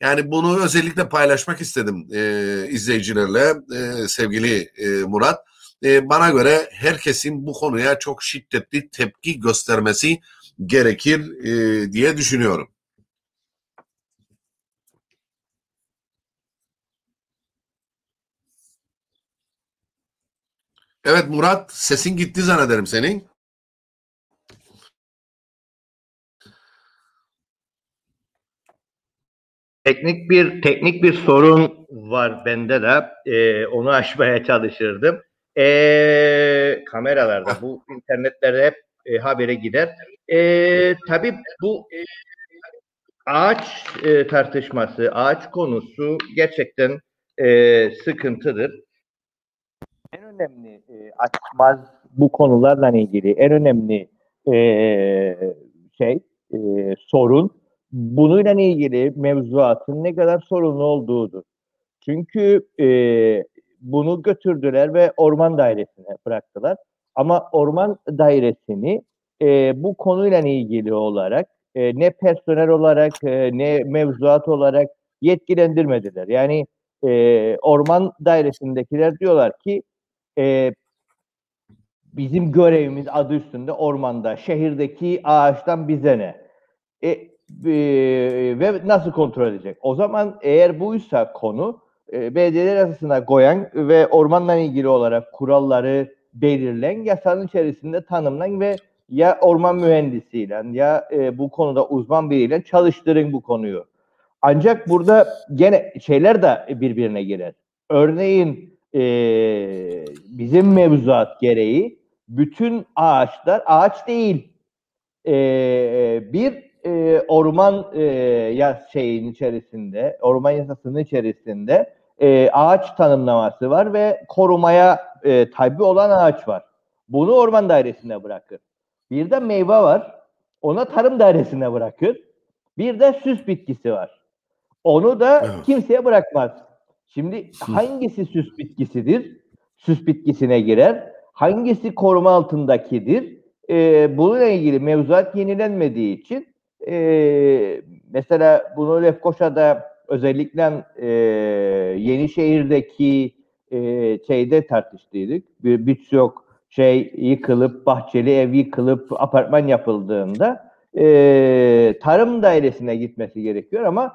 Yani bunu özellikle paylaşmak istedim e, izleyicilerle e, sevgili e, Murat. E, bana göre herkesin bu konuya çok şiddetli tepki göstermesi gerekir e, diye düşünüyorum. Evet Murat sesin gitti zannederim senin. Teknik bir teknik bir sorun var bende de. Ee, onu aşmaya çalışırdım. Ee, kameralarda bu internetlerde hep e, habere gider. Ee, tabii bu e, ağaç e, tartışması, ağaç konusu gerçekten e, sıkıntıdır. En önemli e, açmaz bu konularla ilgili en önemli e, şey e, sorun bununla ilgili mevzuatın ne kadar sorunlu olduğudur. Çünkü e, bunu götürdüler ve orman dairesine bıraktılar. Ama orman dairesini e, bu konuyla ilgili olarak e, ne personel olarak e, ne mevzuat olarak yetkilendirmediler. Yani e, orman dairesindekiler diyorlar ki e, bizim görevimiz adı üstünde ormanda, şehirdeki ağaçtan bize ne? E, e, ve nasıl kontrol edecek? O zaman eğer buysa konu e, belediyeler arasında koyan ve ormanla ilgili olarak kuralları belirlen, yasanın içerisinde tanımlan ve ya orman mühendisiyle ya e, bu konuda uzman biriyle çalıştırın bu konuyu. Ancak burada gene şeyler de birbirine girer. Örneğin e, bizim mevzuat gereği bütün ağaçlar ağaç değil. E, bir e, orman e, ya şeyin içerisinde, orman yasasının içerisinde e, ağaç tanımlaması var ve korumaya e, tabi olan ağaç var. Bunu orman dairesine bırakır. Bir de meyve var. Ona tarım dairesine bırakır. Bir de süs bitkisi var. Onu da evet. kimseye bırakmaz. Şimdi hangisi süs bitkisidir? Süs bitkisine girer. Hangisi koruma altındakidir? Ee, bununla ilgili mevzuat yenilenmediği için e, mesela bunu Lefkoşa'da özellikle e, Yenişehir'deki e, şeyde tartıştıydık. Bir birçok şey yıkılıp, bahçeli ev yıkılıp apartman yapıldığında e, tarım dairesine gitmesi gerekiyor ama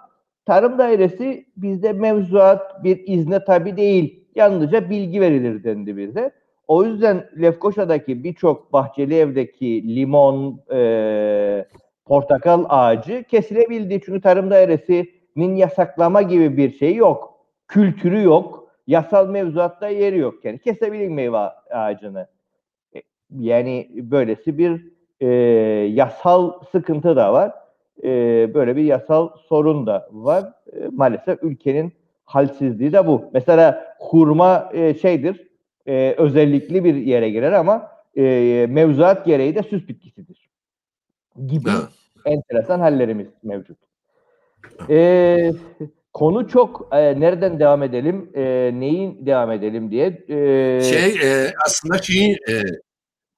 tarım dairesi bizde mevzuat bir izne tabi değil. Yalnızca bilgi verilir dendi bize. O yüzden Lefkoşa'daki birçok bahçeli evdeki limon, e, portakal ağacı kesilebildi. Çünkü tarım dairesinin yasaklama gibi bir şey yok. Kültürü yok. Yasal mevzuatta yeri yok. Yani kesebilir meyve ağacını. E, yani böylesi bir e, yasal sıkıntı da var. E, böyle bir yasal sorun da var. E, maalesef ülkenin halsizliği de bu. Mesela hurma e, şeydir, e, özellikli bir yere girer ama e, mevzuat gereği de süs bitkisidir. Gibi. Evet enteresan hallerimiz mevcut. Ee, konu çok e, nereden devam edelim, e, neyin devam edelim diye. E, şey e, aslında şeyi e,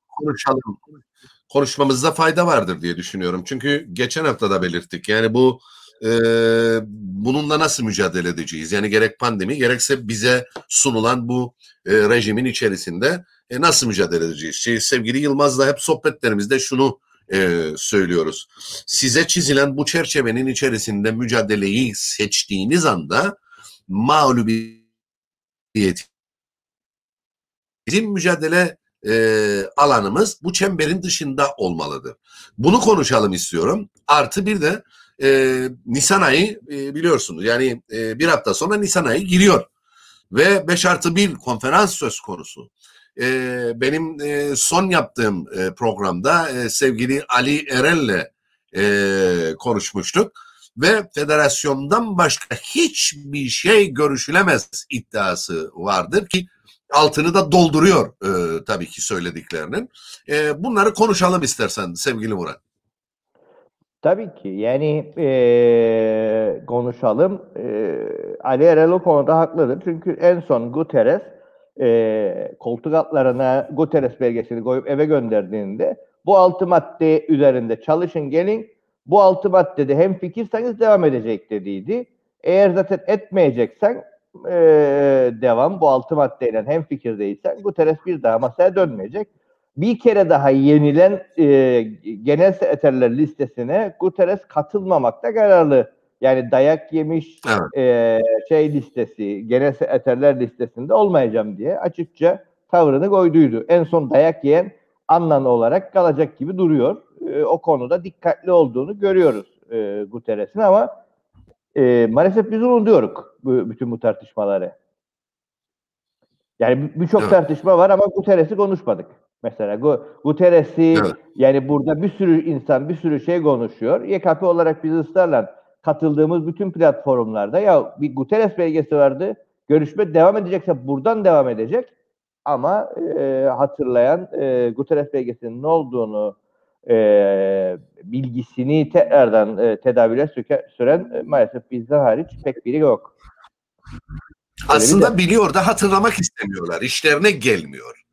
konuşalım. Konuşmamızda fayda vardır diye düşünüyorum. Çünkü geçen hafta da belirttik. Yani bu e, bununla nasıl mücadele edeceğiz? Yani gerek pandemi gerekse bize sunulan bu e, rejimin içerisinde e, nasıl mücadele edeceğiz? Şey, sevgili Yılmaz'la hep sohbetlerimizde şunu e, söylüyoruz. Size çizilen bu çerçevenin içerisinde mücadeleyi seçtiğiniz anda mağlubiyet bizim mücadele e, alanımız bu çemberin dışında olmalıdır. Bunu konuşalım istiyorum. Artı bir de e, Nisan ayı e, biliyorsunuz yani e, bir hafta sonra Nisan ayı giriyor. Ve 5 artı 1 konferans söz konusu. E, benim e, son yaptığım e, programda e, sevgili Ali Erel'le e, konuşmuştuk. Ve federasyondan başka hiçbir şey görüşülemez iddiası vardır ki altını da dolduruyor e, tabii ki söylediklerinin. E, bunları konuşalım istersen sevgili Murat. Tabii ki yani e, konuşalım. E, Ali Erel o konuda haklıdır. Çünkü en son Guterres e, koltuk altlarına Guterres belgesini koyup eve gönderdiğinde bu altı madde üzerinde çalışın gelin. Bu altı maddede hem fikirseniz devam edecek dediydi. Eğer zaten etmeyeceksen e, devam bu altı maddeyle hem fikirdeysen Guterres bir daha masaya dönmeyecek bir kere daha yenilen e, genel sekreterler listesine Guterres katılmamakta kararlı. Yani dayak yemiş evet. e, şey listesi, genel sekreterler listesinde olmayacağım diye açıkça tavrını koyduydu. En son dayak yiyen Annan olarak kalacak gibi duruyor. E, o konuda dikkatli olduğunu görüyoruz e, Guterres'in ama e, maalesef biz unutuyoruz bu, bütün bu tartışmaları. Yani birçok evet. tartışma var ama Guterres'i konuşmadık. Mesela Guterres'i evet. yani burada bir sürü insan bir sürü şey konuşuyor. YKP olarak biz ısrarla katıldığımız bütün platformlarda ya bir Guterres belgesi vardı. Görüşme devam edecekse buradan devam edecek. Ama e, hatırlayan e, Guterres belgesinin ne olduğunu e, bilgisini tekrardan e, tedavüle süke, süren e, maalesef bizden hariç pek biri yok. Öyle Aslında biliyor da hatırlamak istemiyorlar. İşlerine gelmiyor.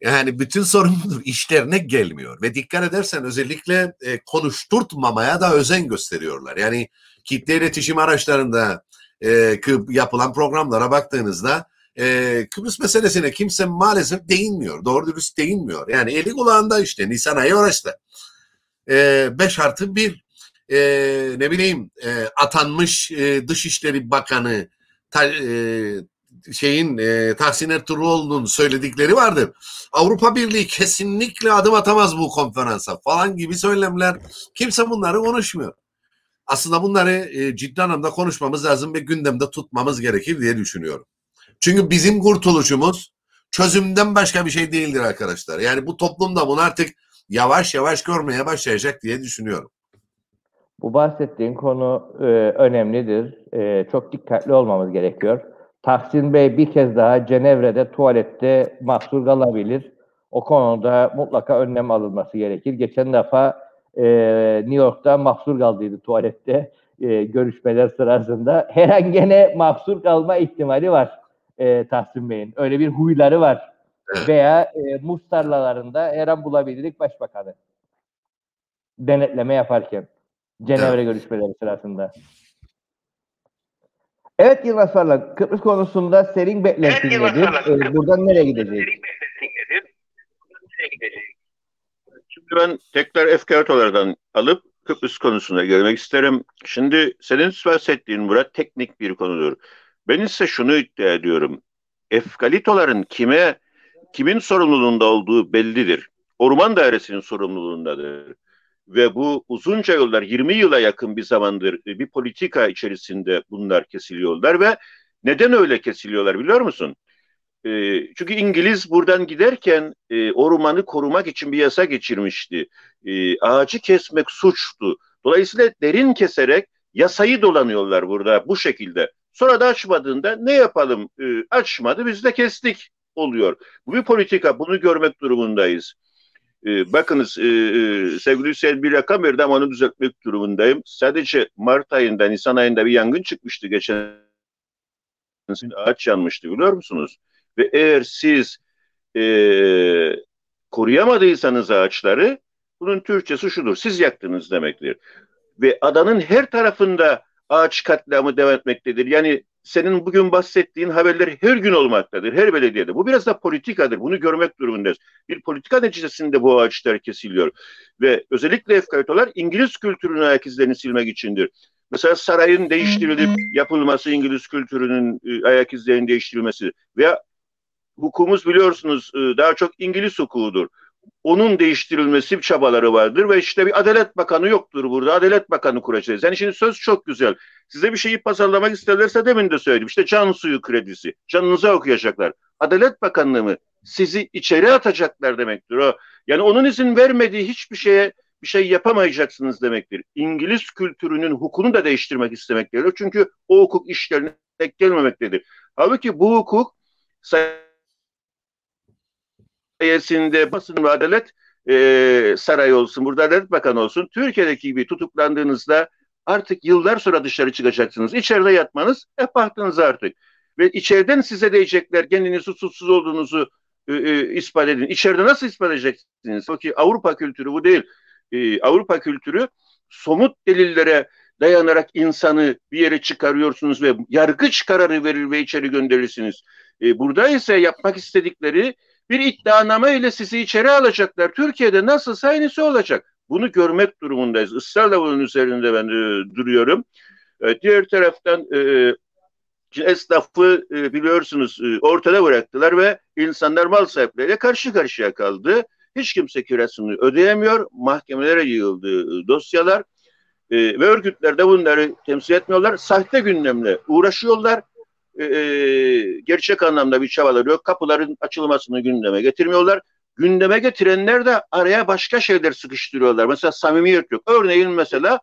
Yani bütün sorun budur. İşlerine gelmiyor. Ve dikkat edersen özellikle e, konuşturtmamaya da özen gösteriyorlar. Yani kitle iletişim araçlarında e, yapılan programlara baktığınızda e, Kıbrıs meselesine kimse maalesef değinmiyor. Doğru dürüst değinmiyor. Yani eli kulağında işte Nisan ayı orası. E, beş artı bir e, ne bileyim e, atanmış e, Dışişleri Bakanı ta, e, şeyin e, Tahsin Ertuğrul'un söyledikleri vardır. Avrupa Birliği kesinlikle adım atamaz bu konferansa falan gibi söylemler. Kimse bunları konuşmuyor. Aslında bunları e, ciddi anlamda konuşmamız lazım ve gündemde tutmamız gerekir diye düşünüyorum. Çünkü bizim kurtuluşumuz çözümden başka bir şey değildir arkadaşlar. Yani bu toplumda bunu artık yavaş yavaş görmeye başlayacak diye düşünüyorum. Bu bahsettiğin konu e, önemlidir. E, çok dikkatli olmamız gerekiyor. Tahsin Bey bir kez daha Cenevre'de tuvalette mahsur kalabilir. O konuda mutlaka önlem alınması gerekir. Geçen defa e, New York'ta mahsur kaldıydı tuvalette e, görüşmeler sırasında. Her an gene mahsur kalma ihtimali var e, Tahsin Bey'in. Öyle bir huyları var. Veya e, muz tarlalarında her an bulabilirdik başbakanı. Denetleme yaparken. Cenevre görüşmeleri sırasında. Evet Yılmaz Farlan, Kıbrıs konusunda senin beklentin evet, nedir? Ee, buradan nereye gideceğiz? Şimdi ben tekrar efkaratolardan alıp Kıbrıs konusuna gelmek isterim. Şimdi senin bahsettiğin Murat teknik bir konudur. Ben ise şunu iddia ediyorum. Efkalitoların kime, kimin sorumluluğunda olduğu bellidir. Orman Dairesi'nin sorumluluğundadır ve bu uzunca yıllar 20 yıla yakın bir zamandır e, bir politika içerisinde bunlar kesiliyorlar ve neden öyle kesiliyorlar biliyor musun? E, çünkü İngiliz buradan giderken e, ormanı korumak için bir yasa geçirmişti. E, ağacı kesmek suçtu. Dolayısıyla derin keserek yasayı dolanıyorlar burada bu şekilde. Sonra da açmadığında ne yapalım? E, açmadı biz de kestik oluyor. Bu bir politika bunu görmek durumundayız. E, bakınız e, e, sevgili Hüseyin bir rakam verdi ama onu düzeltmek durumundayım. Sadece Mart ayında, Nisan ayında bir yangın çıkmıştı geçen ağaç yanmıştı biliyor musunuz? Ve eğer siz e, koruyamadıysanız ağaçları bunun Türkçesi şudur. Siz yaktınız demektir. Ve adanın her tarafında ağaç katliamı devam etmektedir. Yani senin bugün bahsettiğin haberler her gün olmaktadır. Her belediyede. Bu biraz da politikadır. Bunu görmek durumundayız. Bir politika neticesinde bu ağaçlar kesiliyor. Ve özellikle efkaritolar İngiliz kültürünün ayak izlerini silmek içindir. Mesela sarayın değiştirilip yapılması İngiliz kültürünün e, ayak izlerinin değiştirilmesi veya hukukumuz biliyorsunuz e, daha çok İngiliz hukukudur onun değiştirilmesi çabaları vardır ve işte bir Adalet Bakanı yoktur burada. Adalet Bakanı kuracağız. Yani şimdi söz çok güzel. Size bir şeyi pazarlamak isterlerse demin de söyledim. İşte can suyu kredisi. Canınıza okuyacaklar. Adalet Bakanlığı mı? Sizi içeri atacaklar demektir o. Yani onun izin vermediği hiçbir şeye bir şey yapamayacaksınız demektir. İngiliz kültürünün hukukunu da değiştirmek istemektedir. Çünkü o hukuk işlerine tek gelmemektedir. Halbuki bu hukuk sayesinde basın ve adalet e, sarayı olsun, burada adalet bakanı olsun. Türkiye'deki gibi tutuklandığınızda artık yıllar sonra dışarı çıkacaksınız. İçeride yatmanız hep baktınız artık. Ve içeriden size diyecekler kendiniz suçsuz olduğunuzu e, e, ispat edin. İçeride nasıl ispat edeceksiniz? O Avrupa kültürü bu değil. E, Avrupa kültürü somut delillere dayanarak insanı bir yere çıkarıyorsunuz ve yargıç kararı verir ve içeri gönderirsiniz. E, burada ise yapmak istedikleri bir iddianame ile sizi içeri alacaklar. Türkiye'de nasılsa aynısı olacak. Bunu görmek durumundayız. Israrla bunun üzerinde ben e, duruyorum. E, diğer taraftan e, esnafı e, biliyorsunuz e, ortada bıraktılar ve insanlar mal sahipleriyle karşı karşıya kaldı. Hiç kimse kirasını ödeyemiyor. Mahkemelere yığıldı e, dosyalar. E, ve örgütler de bunları temsil etmiyorlar. Sahte gündemle uğraşıyorlar e, e, gerçek anlamda bir çabaları yok. Kapıların açılmasını gündeme getirmiyorlar. Gündeme getirenler de araya başka şeyler sıkıştırıyorlar. Mesela samimiyet yok. Örneğin mesela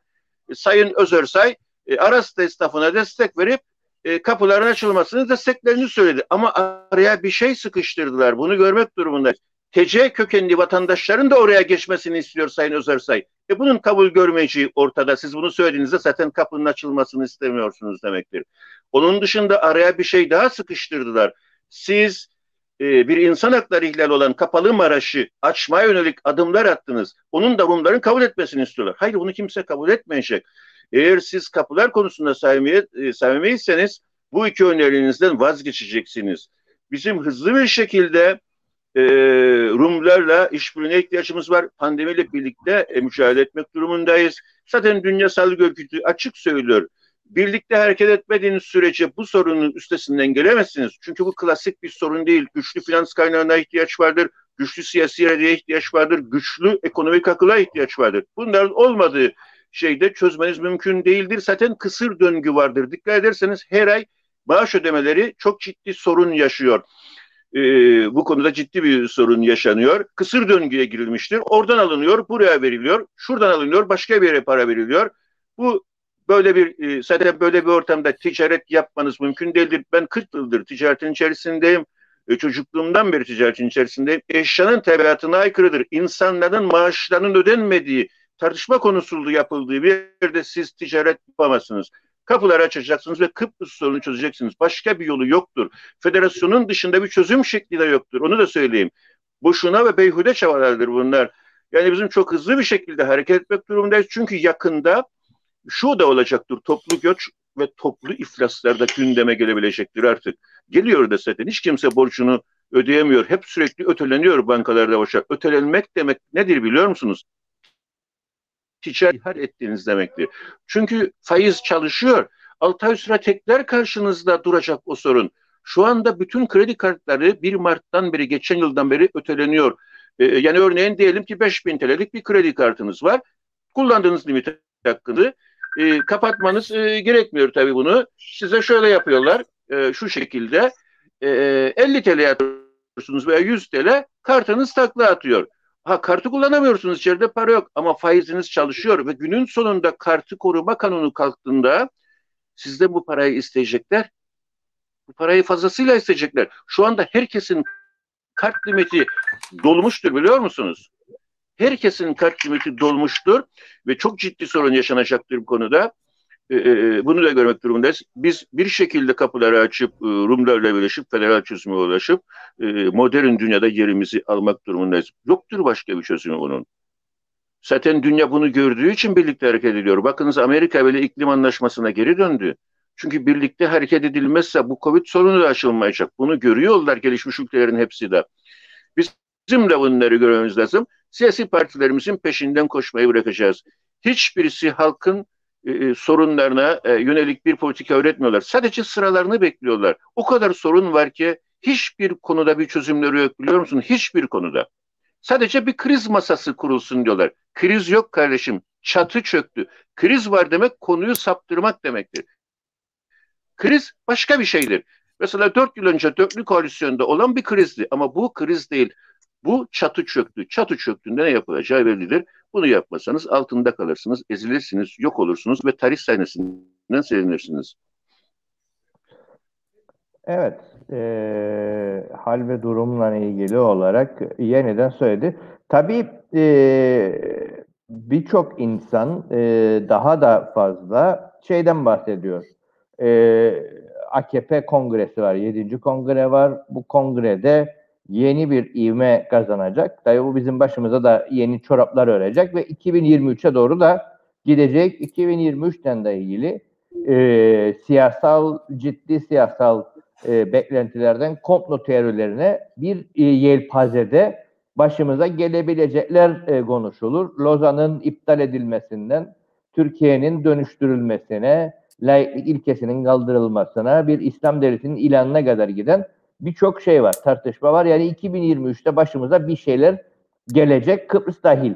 e, Sayın Özersay e, Arasta esnafına destek verip e, kapıların açılmasını desteklerini söyledi. Ama araya bir şey sıkıştırdılar. Bunu görmek durumundayız. TC kökenli vatandaşların da oraya geçmesini istiyor Sayın Özersay. E bunun kabul görmeyeceği ortada. Siz bunu söylediğinizde zaten kapının açılmasını istemiyorsunuz demektir. Onun dışında araya bir şey daha sıkıştırdılar. Siz e, bir insan hakları ihlali olan Kapalı Maraş'ı açmaya yönelik adımlar attınız. Onun da Rumların kabul etmesini istiyorlar. Hayır bunu kimse kabul etmeyecek. Eğer siz kapılar konusunda samimiyet, e, bu iki önerinizden vazgeçeceksiniz. Bizim hızlı bir şekilde e, Rumlarla işbirliğine ihtiyacımız var. Pandemiyle birlikte e, mücadele etmek durumundayız. Zaten Dünya Sağlık Örgütü açık söylüyor. Birlikte hareket etmediğiniz sürece bu sorunun üstesinden gelemezsiniz. Çünkü bu klasik bir sorun değil. Güçlü finans kaynağına ihtiyaç vardır. Güçlü siyasi iradeye ihtiyaç vardır. Güçlü ekonomik akıla ihtiyaç vardır. Bunların olmadığı şeyde çözmeniz mümkün değildir. Zaten kısır döngü vardır. Dikkat ederseniz her ay maaş ödemeleri çok ciddi sorun yaşıyor e, bu konuda ciddi bir sorun yaşanıyor. Kısır döngüye girilmiştir. Oradan alınıyor, buraya veriliyor. Şuradan alınıyor, başka bir yere para veriliyor. Bu böyle bir e, zaten böyle bir ortamda ticaret yapmanız mümkün değildir. Ben 40 yıldır ticaretin içerisindeyim. E, çocukluğumdan beri ticaretin içerisindeyim. Eşyanın tabiatına aykırıdır. İnsanların maaşlarının ödenmediği, tartışma konusunda yapıldığı bir yerde siz ticaret yapamazsınız. Kapıları açacaksınız ve Kıbrıs sorunu çözeceksiniz. Başka bir yolu yoktur. Federasyonun dışında bir çözüm şekli de yoktur. Onu da söyleyeyim. Boşuna ve beyhude çabalardır bunlar. Yani bizim çok hızlı bir şekilde hareket etmek durumundayız. Çünkü yakında şu da olacaktır. Toplu göç ve toplu iflaslar da gündeme gelebilecektir artık. Geliyor da zaten. Hiç kimse borcunu ödeyemiyor. Hep sürekli öteleniyor bankalarda boşa. Ötelenmek demek nedir biliyor musunuz? Ticaret ettiğiniz demektir. Çünkü faiz çalışıyor. 6 ay süre tekrar karşınızda duracak o sorun. Şu anda bütün kredi kartları 1 Mart'tan beri, geçen yıldan beri öteleniyor. Ee, yani örneğin diyelim ki 5000 TL'lik bir kredi kartınız var. Kullandığınız limit hakkını e, kapatmanız e, gerekmiyor tabii bunu. Size şöyle yapıyorlar, e, şu şekilde e, 50 TL atıyorsunuz veya 100 TL kartınız takla atıyor. Ha kartı kullanamıyorsunuz içeride para yok ama faiziniz çalışıyor ve günün sonunda kartı koruma kanunu kalktığında sizden bu parayı isteyecekler. Bu parayı fazlasıyla isteyecekler. Şu anda herkesin kart limiti dolmuştur biliyor musunuz? Herkesin kart limiti dolmuştur ve çok ciddi sorun yaşanacaktır bu konuda. E, e, bunu da görmek durumundayız. Biz bir şekilde kapıları açıp e, Rumlarla birleşip federal çözüme ulaşıp e, modern dünyada yerimizi almak durumundayız. Yoktur başka bir çözümü bunun. Zaten dünya bunu gördüğü için birlikte hareket ediyor. Bakınız Amerika bile iklim anlaşmasına geri döndü. Çünkü birlikte hareket edilmezse bu Covid sorunu da aşılmayacak. Bunu görüyorlar gelişmiş ülkelerin hepsi de. Bizim de bunları görmemiz lazım. Siyasi partilerimizin peşinden koşmayı bırakacağız. Hiçbirisi halkın e, e, sorunlarına e, yönelik bir politika üretmiyorlar. Sadece sıralarını bekliyorlar. O kadar sorun var ki hiçbir konuda bir çözümleri yok biliyor musun? Hiçbir konuda. Sadece bir kriz masası kurulsun diyorlar. Kriz yok kardeşim. Çatı çöktü. Kriz var demek konuyu saptırmak demektir. Kriz başka bir şeydir. Mesela dört yıl önce dörtlü koalisyonda olan bir krizdi. Ama bu kriz değil. Bu çatı çöktü. Çatı çöktüğünde ne yapılacağı bellidir. Bunu yapmasanız altında kalırsınız, ezilirsiniz, yok olursunuz ve tarih sahnesinden silinirsiniz. Evet, e, hal ve durumla ilgili olarak yeniden söyledi. Tabii e, birçok insan e, daha da fazla şeyden bahsediyor. E, AKP kongresi var, 7. kongre var. Bu kongrede yeni bir ivme kazanacak. Tabii bu bizim başımıza da yeni çoraplar örecek ve 2023'e doğru da gidecek. 2023'ten de ilgili e, siyasal, ciddi siyasal e, beklentilerden komplo teorilerine bir e, yelpazede başımıza gelebilecekler e, konuşulur. Lozan'ın iptal edilmesinden Türkiye'nin dönüştürülmesine, laiklik ilkesinin kaldırılmasına, bir İslam devletinin ilanına kadar giden birçok şey var, tartışma var. Yani 2023'te başımıza bir şeyler gelecek, Kıbrıs dahil.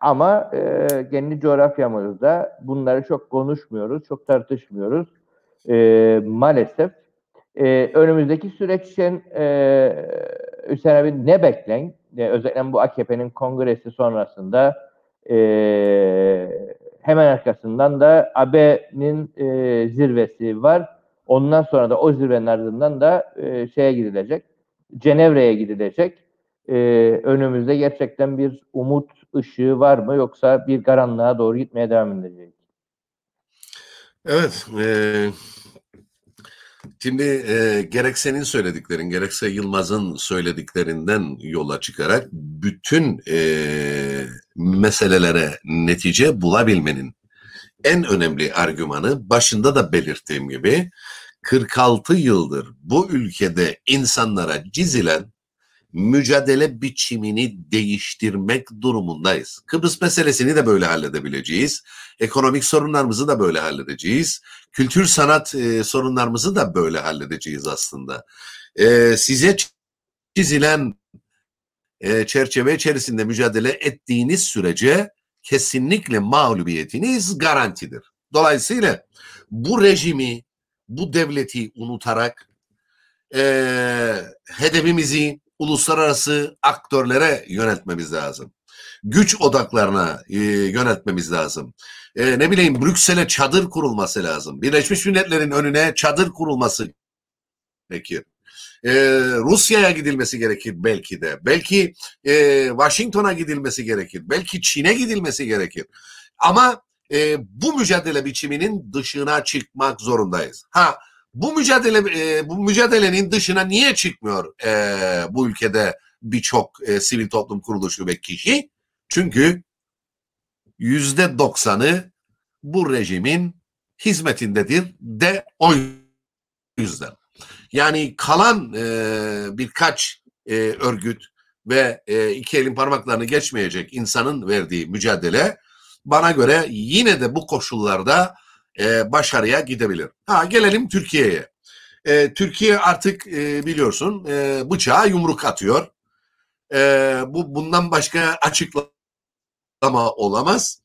Ama e, kendi coğrafyamızda bunları çok konuşmuyoruz, çok tartışmıyoruz. E, maalesef e, önümüzdeki süreç için e, Hüseyin abi ne beklen? E, özellikle bu AKP'nin kongresi sonrasında e, hemen arkasından da AB'nin e, zirvesi var Ondan sonra da o zirvenin ardından da e, şeye gidilecek. Cenevre'ye gidilecek. E, önümüzde gerçekten bir umut ışığı var mı yoksa bir karanlığa doğru gitmeye devam edecek? Evet. E, şimdi e, gerek senin söylediklerin gerekse Yılmaz'ın söylediklerinden yola çıkarak bütün e, meselelere netice bulabilmenin en önemli argümanı başında da belirttiğim gibi 46 yıldır bu ülkede insanlara cizilen mücadele biçimini değiştirmek durumundayız. Kıbrıs meselesini de böyle halledebileceğiz. Ekonomik sorunlarımızı da böyle halledeceğiz. Kültür sanat e, sorunlarımızı da böyle halledeceğiz aslında. E, size çizilen e, çerçeve içerisinde mücadele ettiğiniz sürece kesinlikle mağlubiyetiniz garantidir. Dolayısıyla bu rejimi bu devleti unutarak e, hedefimizi uluslararası aktörlere yönetmemiz lazım. Güç odaklarına e, yönetmemiz lazım. E, ne bileyim Brüksel'e çadır kurulması lazım. Birleşmiş Milletler'in önüne çadır kurulması gerekir. Ee, Rusya'ya gidilmesi gerekir belki de. Belki e, Washington'a gidilmesi gerekir. Belki Çin'e gidilmesi gerekir. Ama e, bu mücadele biçiminin dışına çıkmak zorundayız. Ha bu mücadele e, bu mücadelenin dışına niye çıkmıyor e, bu ülkede birçok e, sivil toplum kuruluşu ve kişi? Çünkü yüzde doksanı bu rejimin hizmetindedir de o yüzden. Yani kalan e, birkaç e, örgüt ve e, iki elin parmaklarını geçmeyecek insanın verdiği mücadele bana göre yine de bu koşullarda e, başarıya gidebilir. Ha gelelim Türkiye'ye. E, Türkiye artık e, biliyorsun e, bıçağa yumruk atıyor. E, bu bundan başka açıklama olamaz.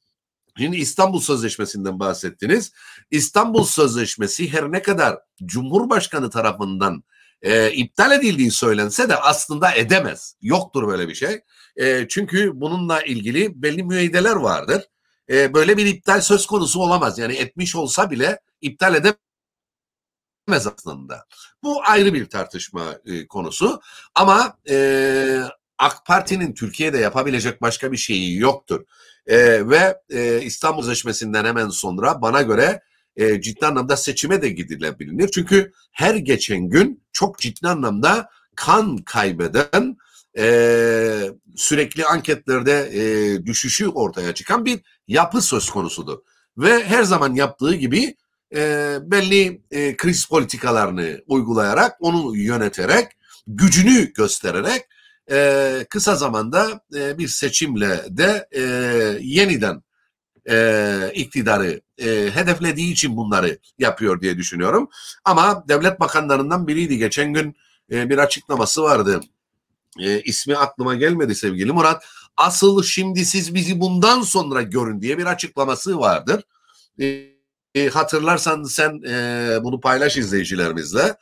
Şimdi İstanbul Sözleşmesi'nden bahsettiniz. İstanbul Sözleşmesi her ne kadar Cumhurbaşkanı tarafından e, iptal edildiği söylense de aslında edemez. Yoktur böyle bir şey. E, çünkü bununla ilgili belli müeydeler vardır e, böyle bir iptal söz konusu olamaz. Yani etmiş olsa bile iptal edemez aslında. Bu ayrı bir tartışma e, konusu. Ama e, AK Parti'nin Türkiye'de yapabilecek başka bir şeyi yoktur. E, ve e, İstanbul Sözleşmesi'nden hemen sonra bana göre e, ciddi anlamda seçime de gidilebilir. Çünkü her geçen gün çok ciddi anlamda kan kaybeden e, sürekli anketlerde e, düşüşü ortaya çıkan bir yapı söz konusudur. Ve her zaman yaptığı gibi e, belli e, kriz politikalarını uygulayarak, onu yöneterek, gücünü göstererek e, kısa zamanda e, bir seçimle de e, yeniden e, iktidarı e, hedeflediği için bunları yapıyor diye düşünüyorum. Ama devlet bakanlarından biriydi. Geçen gün e, bir açıklaması vardı. E, ismi aklıma gelmedi sevgili Murat. Asıl şimdi siz bizi bundan sonra görün diye bir açıklaması vardır. E, e, hatırlarsan sen e, bunu paylaş izleyicilerimizle.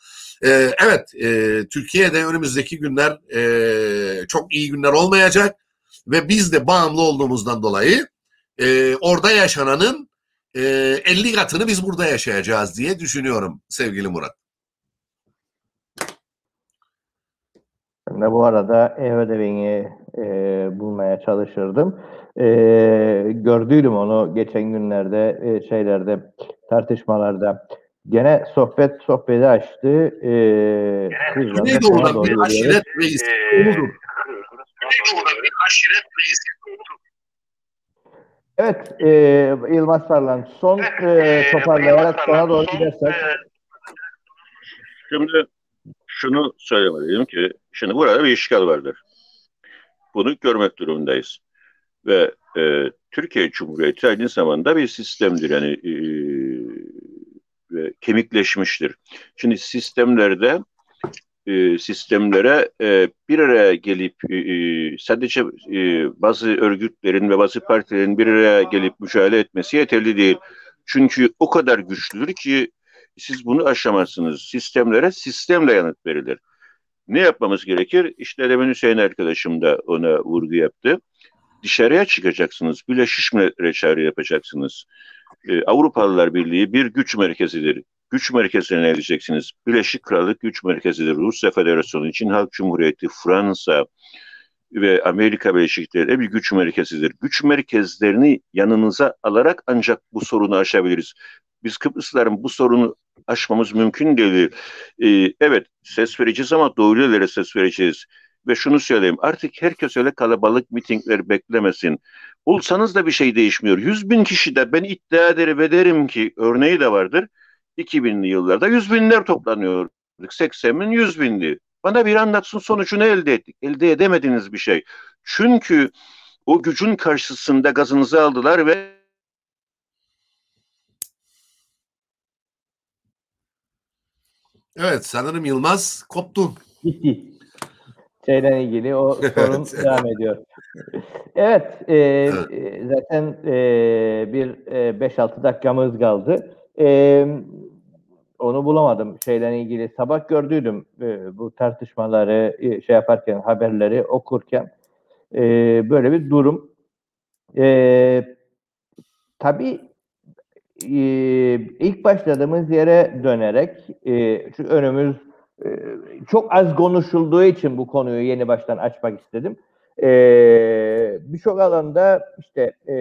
E, evet, e, Türkiye'de önümüzdeki günler e, çok iyi günler olmayacak ve biz de bağımlı olduğumuzdan dolayı e, orada yaşananın e, 50 katını biz burada yaşayacağız diye düşünüyorum sevgili Murat. Ben de bu arada ev ödevini e, bulmaya çalışırdım. E, gördüydüm onu geçen günlerde e, şeylerde tartışmalarda. Gene sohbet sohbeti açtı. E, hızla Güneydoğu'da bir aşiret reisi. Güneydoğu'da bir aşiret reisi. Evet, e, Yılmaz Sarlan son e, toparlayarak sona doğru gidersek. Şimdi şunu söylemeliyim ki şimdi burada bir işgal vardır. Bunu görmek durumundayız. Ve e, Türkiye Cumhuriyeti aynı zamanda bir sistemdir. Yani e, ve kemikleşmiştir. Şimdi sistemlerde e, sistemlere e, bir araya gelip e, sadece bazı örgütlerin ve bazı partilerin bir araya gelip mücadele etmesi yeterli değil. Çünkü o kadar güçlüdür ki siz bunu aşamazsınız. Sistemlere sistemle yanıt verilir. Ne yapmamız gerekir? İşte demin Hüseyin arkadaşım da ona vurgu yaptı. Dışarıya çıkacaksınız. Bileşişme çağrı yapacaksınız. Ee, Avrupalılar Birliği bir güç merkezidir. Güç merkezine edeceksiniz. Birleşik Krallık güç merkezidir. Rusya Federasyonu, Çin Halk Cumhuriyeti, Fransa ve Amerika Birleşik Devletleri bir güç merkezidir. Güç merkezlerini yanınıza alarak ancak bu sorunu aşabiliriz. Biz Kıbrıslıların bu sorunu aşmamız mümkün değil. Ee, evet ses vereceğiz ama doğru ses vereceğiz. Ve şunu söyleyeyim artık herkes öyle kalabalık mitingler beklemesin. Olsanız da bir şey değişmiyor. 100 bin kişi de ben iddia ederim ederim ki örneği de vardır. 2000'li yıllarda 100 binler toplanıyorduk. 80 bin 100 bindi. Bana bir anlatsın sonucunu elde ettik. Elde edemediniz bir şey. Çünkü o gücün karşısında gazınızı aldılar ve Evet sanırım Yılmaz koptu. Gitti. Şeyle ilgili o sorun devam ediyor. Evet, e, e, zaten e, bir e, 5-6 dakikamız kaldı. E, onu bulamadım şeyle ilgili. Sabah gördüydüm e, bu tartışmaları e, şey yaparken, haberleri okurken. E, böyle bir durum. E, tabii e, ilk başladığımız yere dönerek e, şu önümüz çok az konuşulduğu için bu konuyu yeni baştan açmak istedim. E, Birçok alanda işte e,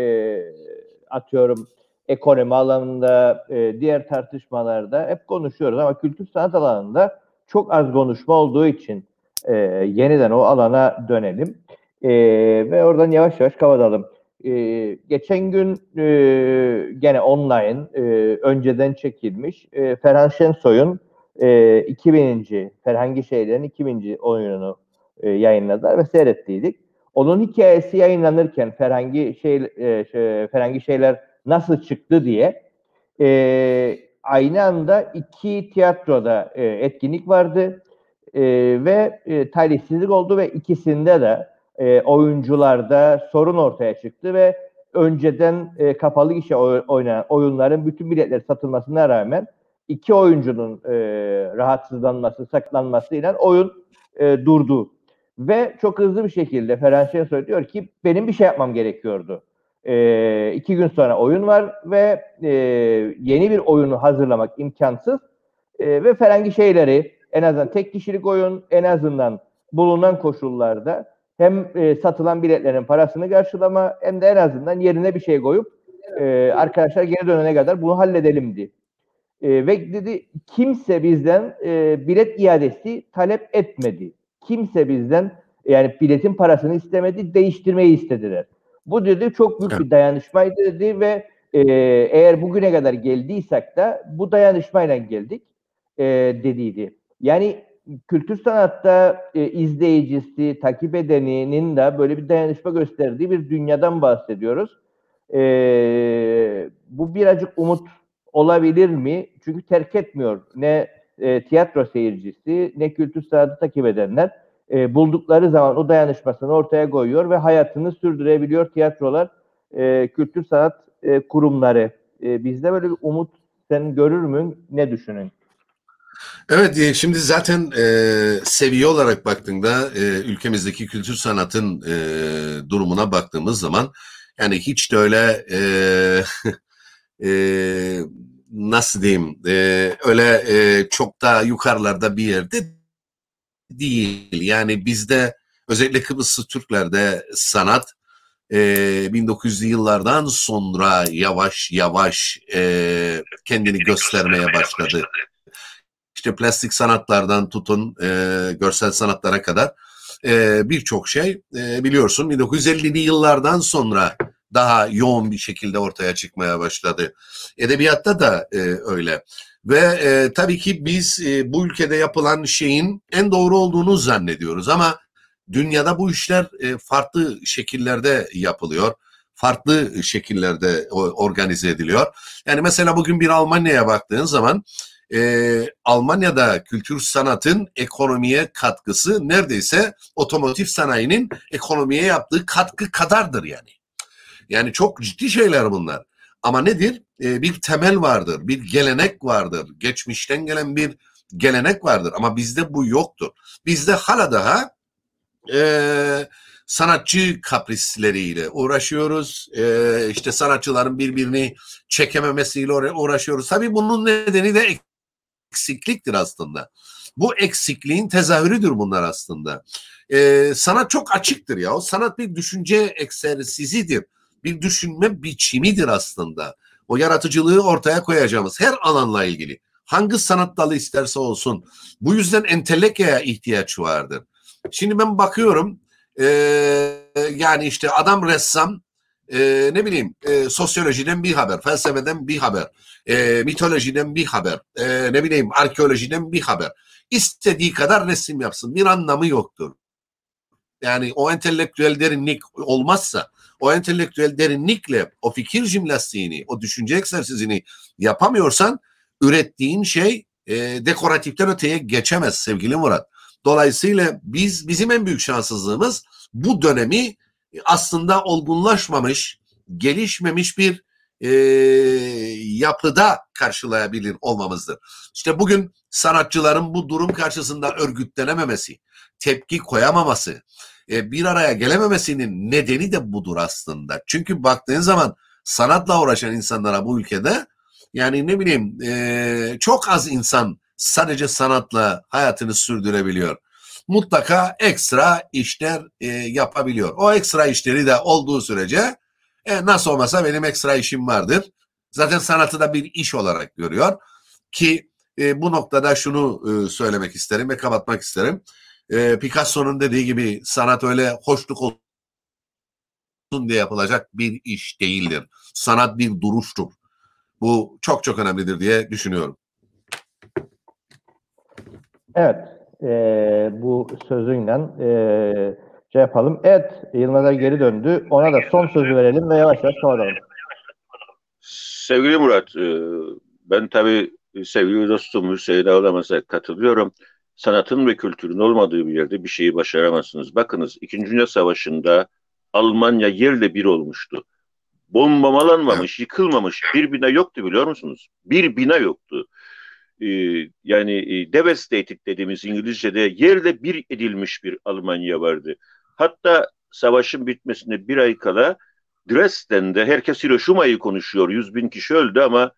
atıyorum ekonomi alanında, e, diğer tartışmalarda hep konuşuyoruz ama kültür sanat alanında çok az konuşma olduğu için e, yeniden o alana dönelim E, ve oradan yavaş yavaş kapatalım. E, geçen gün e, gene online e, önceden çekilmiş e, Ferhan Şensoy'un e, 2000. Ferhangi Şeyler'in 2000. oyununu e, yayınladılar ve seyrettiydik. Onun hikayesi yayınlanırken Ferhangi şey, e, şey Ferhangi Şeyler nasıl çıktı diye e, aynı anda iki tiyatroda e, etkinlik vardı e, ve e, talihsizlik oldu ve ikisinde de e, oyuncularda sorun ortaya çıktı ve önceden e, kapalı gişe oy- oynanan oyunların bütün biletleri satılmasına rağmen iki oyuncunun e, rahatsızlanması, saklanmasıyla oyun e, durdu. Ve çok hızlı bir şekilde Şensoy diyor ki benim bir şey yapmam gerekiyordu. E, iki gün sonra oyun var ve e, yeni bir oyunu hazırlamak imkansız. E, ve Ferengi şeyleri en azından tek kişilik oyun en azından bulunan koşullarda hem e, satılan biletlerin parasını karşılama hem de en azından yerine bir şey koyup e, arkadaşlar geri dönene kadar bunu halledelim diye. E, ve dedi kimse bizden e, bilet iadesi talep etmedi. Kimse bizden yani biletin parasını istemedi, değiştirmeyi istediler. Bu dedi çok büyük bir dayanışmaydı dedi ve e, eğer bugüne kadar geldiysek de bu dayanışmayla geldik e, dediydi. Yani kültür sanatta e, izleyicisi, takip edeninin de böyle bir dayanışma gösterdiği bir dünyadan bahsediyoruz. E, bu birazcık umut olabilir mi? Çünkü terk etmiyor ne e, tiyatro seyircisi ne kültür sanatı takip edenler e, buldukları zaman o dayanışmasını ortaya koyuyor ve hayatını sürdürebiliyor tiyatrolar, e, kültür sanat e, kurumları. E, bizde böyle bir umut sen görür mü? Ne düşünün? Evet e, şimdi zaten e, seviye olarak baktığında e, ülkemizdeki kültür sanatın e, durumuna baktığımız zaman yani hiç de öyle e, e, nasıl diyeyim e, öyle e, çok da yukarılarda bir yerde değil. Yani bizde özellikle Kıbrıslı Türklerde sanat e, 1900'lü yıllardan sonra yavaş yavaş e, kendini göstermeye başladı. İşte plastik sanatlardan tutun e, görsel sanatlara kadar e, birçok şey e, biliyorsun 1950'li yıllardan sonra daha yoğun bir şekilde ortaya çıkmaya başladı. Edebiyatta da e, öyle. Ve e, tabii ki biz e, bu ülkede yapılan şeyin en doğru olduğunu zannediyoruz ama dünyada bu işler e, farklı şekillerde yapılıyor. Farklı şekillerde organize ediliyor. Yani mesela bugün bir Almanya'ya baktığın zaman e, Almanya'da kültür sanatın ekonomiye katkısı neredeyse otomotiv sanayinin ekonomiye yaptığı katkı kadardır yani. Yani çok ciddi şeyler bunlar. Ama nedir? E, bir temel vardır, bir gelenek vardır. Geçmişten gelen bir gelenek vardır. Ama bizde bu yoktur. Bizde hala daha e, sanatçı kaprisleriyle uğraşıyoruz. E, işte sanatçıların birbirini çekememesiyle uğraşıyoruz. Tabii bunun nedeni de eksikliktir aslında. Bu eksikliğin tezahürüdür bunlar aslında. Ee, sanat çok açıktır ya. Sanat bir düşünce egzersizidir bir düşünme biçimidir aslında. O yaratıcılığı ortaya koyacağımız her alanla ilgili. Hangi sanat dalı isterse olsun. Bu yüzden entelekyaya ihtiyaç vardır. Şimdi ben bakıyorum e, yani işte adam ressam e, ne bileyim e, sosyolojiden bir haber, felsefeden bir haber, e, mitolojiden bir haber, e, ne bileyim arkeolojiden bir haber. İstediği kadar resim yapsın bir anlamı yoktur. Yani o entelektüel derinlik olmazsa o entelektüel derinlikle o fikir jimnastiğini, o düşünce egzersizini yapamıyorsan ürettiğin şey e, dekoratiften öteye geçemez sevgili Murat. Dolayısıyla biz bizim en büyük şanssızlığımız bu dönemi aslında olgunlaşmamış, gelişmemiş bir e, yapıda karşılayabilir olmamızdır. İşte bugün sanatçıların bu durum karşısında örgütlenememesi, tepki koyamaması, e, bir araya gelememesinin nedeni de budur aslında. Çünkü baktığın zaman sanatla uğraşan insanlara bu ülkede yani ne bileyim e, çok az insan sadece sanatla hayatını sürdürebiliyor. Mutlaka ekstra işler e, yapabiliyor. O ekstra işleri de olduğu sürece nasıl olmasa benim ekstra işim vardır. Zaten sanatı da bir iş olarak görüyor ki e, bu noktada şunu e, söylemek isterim ve kapatmak isterim e, Picasso'nun dediği gibi sanat öyle hoşluk olsun diye yapılacak bir iş değildir. Sanat bir duruştur. Bu çok çok önemlidir diye düşünüyorum. Evet, e, bu sözünle e, şey yapalım. Evet, Yılmaz'a geri döndü. Ona da son sözü verelim ve yavaş yavaş kapatalım. Sevgili Murat, e, ben tabii sevgili dostum Hüseyin Ağlamaz'a katılıyorum sanatın ve kültürün olmadığı bir yerde bir şeyi başaramazsınız. Bakınız İkinci Dünya Savaşı'nda Almanya yerle bir olmuştu. Bombamalanmamış, yıkılmamış bir bina yoktu biliyor musunuz? Bir bina yoktu. Ee, yani e, devastated dediğimiz İngilizce'de yerle bir edilmiş bir Almanya vardı. Hatta savaşın bitmesine bir ay kala Dresden'de herkes Hiroşima'yı konuşuyor. Yüz bin kişi öldü ama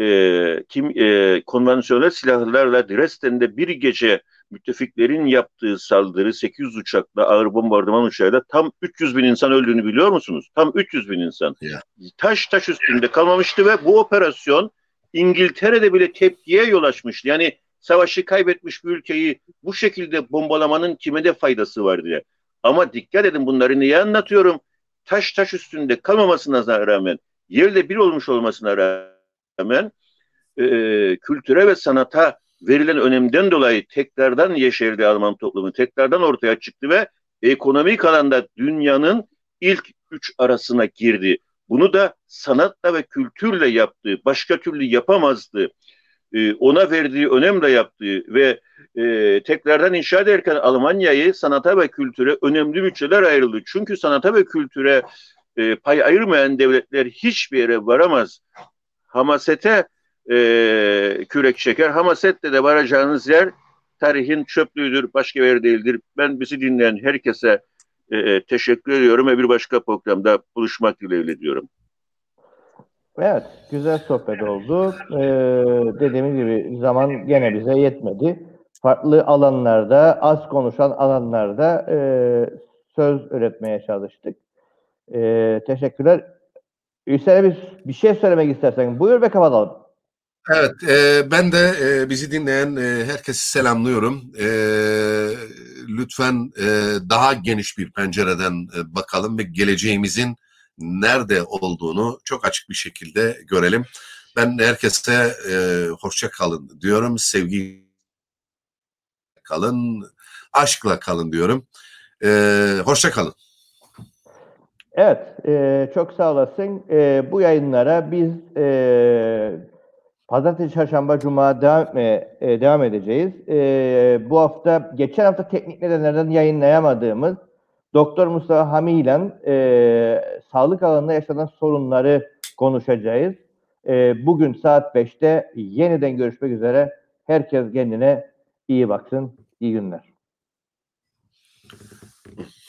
e, kim e, konvansiyonel silahlarla Dresden'de bir gece müttefiklerin yaptığı saldırı 800 uçakla ağır bombardıman uçağıyla tam 300 bin insan öldüğünü biliyor musunuz? Tam 300 bin insan. Ya. Taş taş üstünde kalmamıştı ve bu operasyon İngiltere'de bile tepkiye yol açmıştı. Yani savaşı kaybetmiş bir ülkeyi bu şekilde bombalamanın kime de faydası var diye. Ama dikkat edin bunları niye anlatıyorum? Taş taş üstünde kalmamasına rağmen, yerle bir olmuş olmasına rağmen e, kültüre ve sanata verilen önemden dolayı tekrardan yeşerdi Alman toplumu, tekrardan ortaya çıktı ve ekonomik alanda dünyanın ilk üç arasına girdi. Bunu da sanatla ve kültürle yaptı. Başka türlü yapamazdı. Ee, ona verdiği önemle yaptığı ve e, tekrardan inşa ederken Almanya'yı sanata ve kültüre önemli bütçeler ayrıldı. Çünkü sanata ve kültüre e, pay ayırmayan devletler hiçbir yere varamaz. Hamasete e, kürek çeker. Hamasette de varacağınız yer tarihin çöplüğüdür, başka bir yer değildir. Ben bizi dinleyen herkese e, teşekkür ediyorum ve bir başka programda buluşmak dileğiyle diyorum. Evet, güzel sohbet oldu. Ee, dediğimiz gibi zaman gene bize yetmedi. Farklı alanlarda, az konuşan alanlarda e, söz üretmeye çalıştık. E, teşekkürler. Hüseyin bir, bir şey söylemek istersen buyur ve kapatalım. Evet, e, ben de e, bizi dinleyen e, herkesi selamlıyorum. E, lütfen e, daha geniş bir pencereden e, bakalım ve geleceğimizin nerede olduğunu çok açık bir şekilde görelim. Ben herkese e, hoşça kalın diyorum, sevgi kalın, aşkla kalın diyorum. E, hoşça kalın. Evet, e, çok sağ olasın. E, bu yayınlara biz e, Pazartesi, Çarşamba, Cuma devam, etmeye, e, devam edeceğiz. E, bu hafta, geçen hafta teknik nedenlerden yayınlayamadığımız Doktor Mustafa Hami ile e, sağlık alanında yaşanan sorunları konuşacağız. E, bugün saat 5'te yeniden görüşmek üzere. Herkes kendine iyi baksın. İyi günler.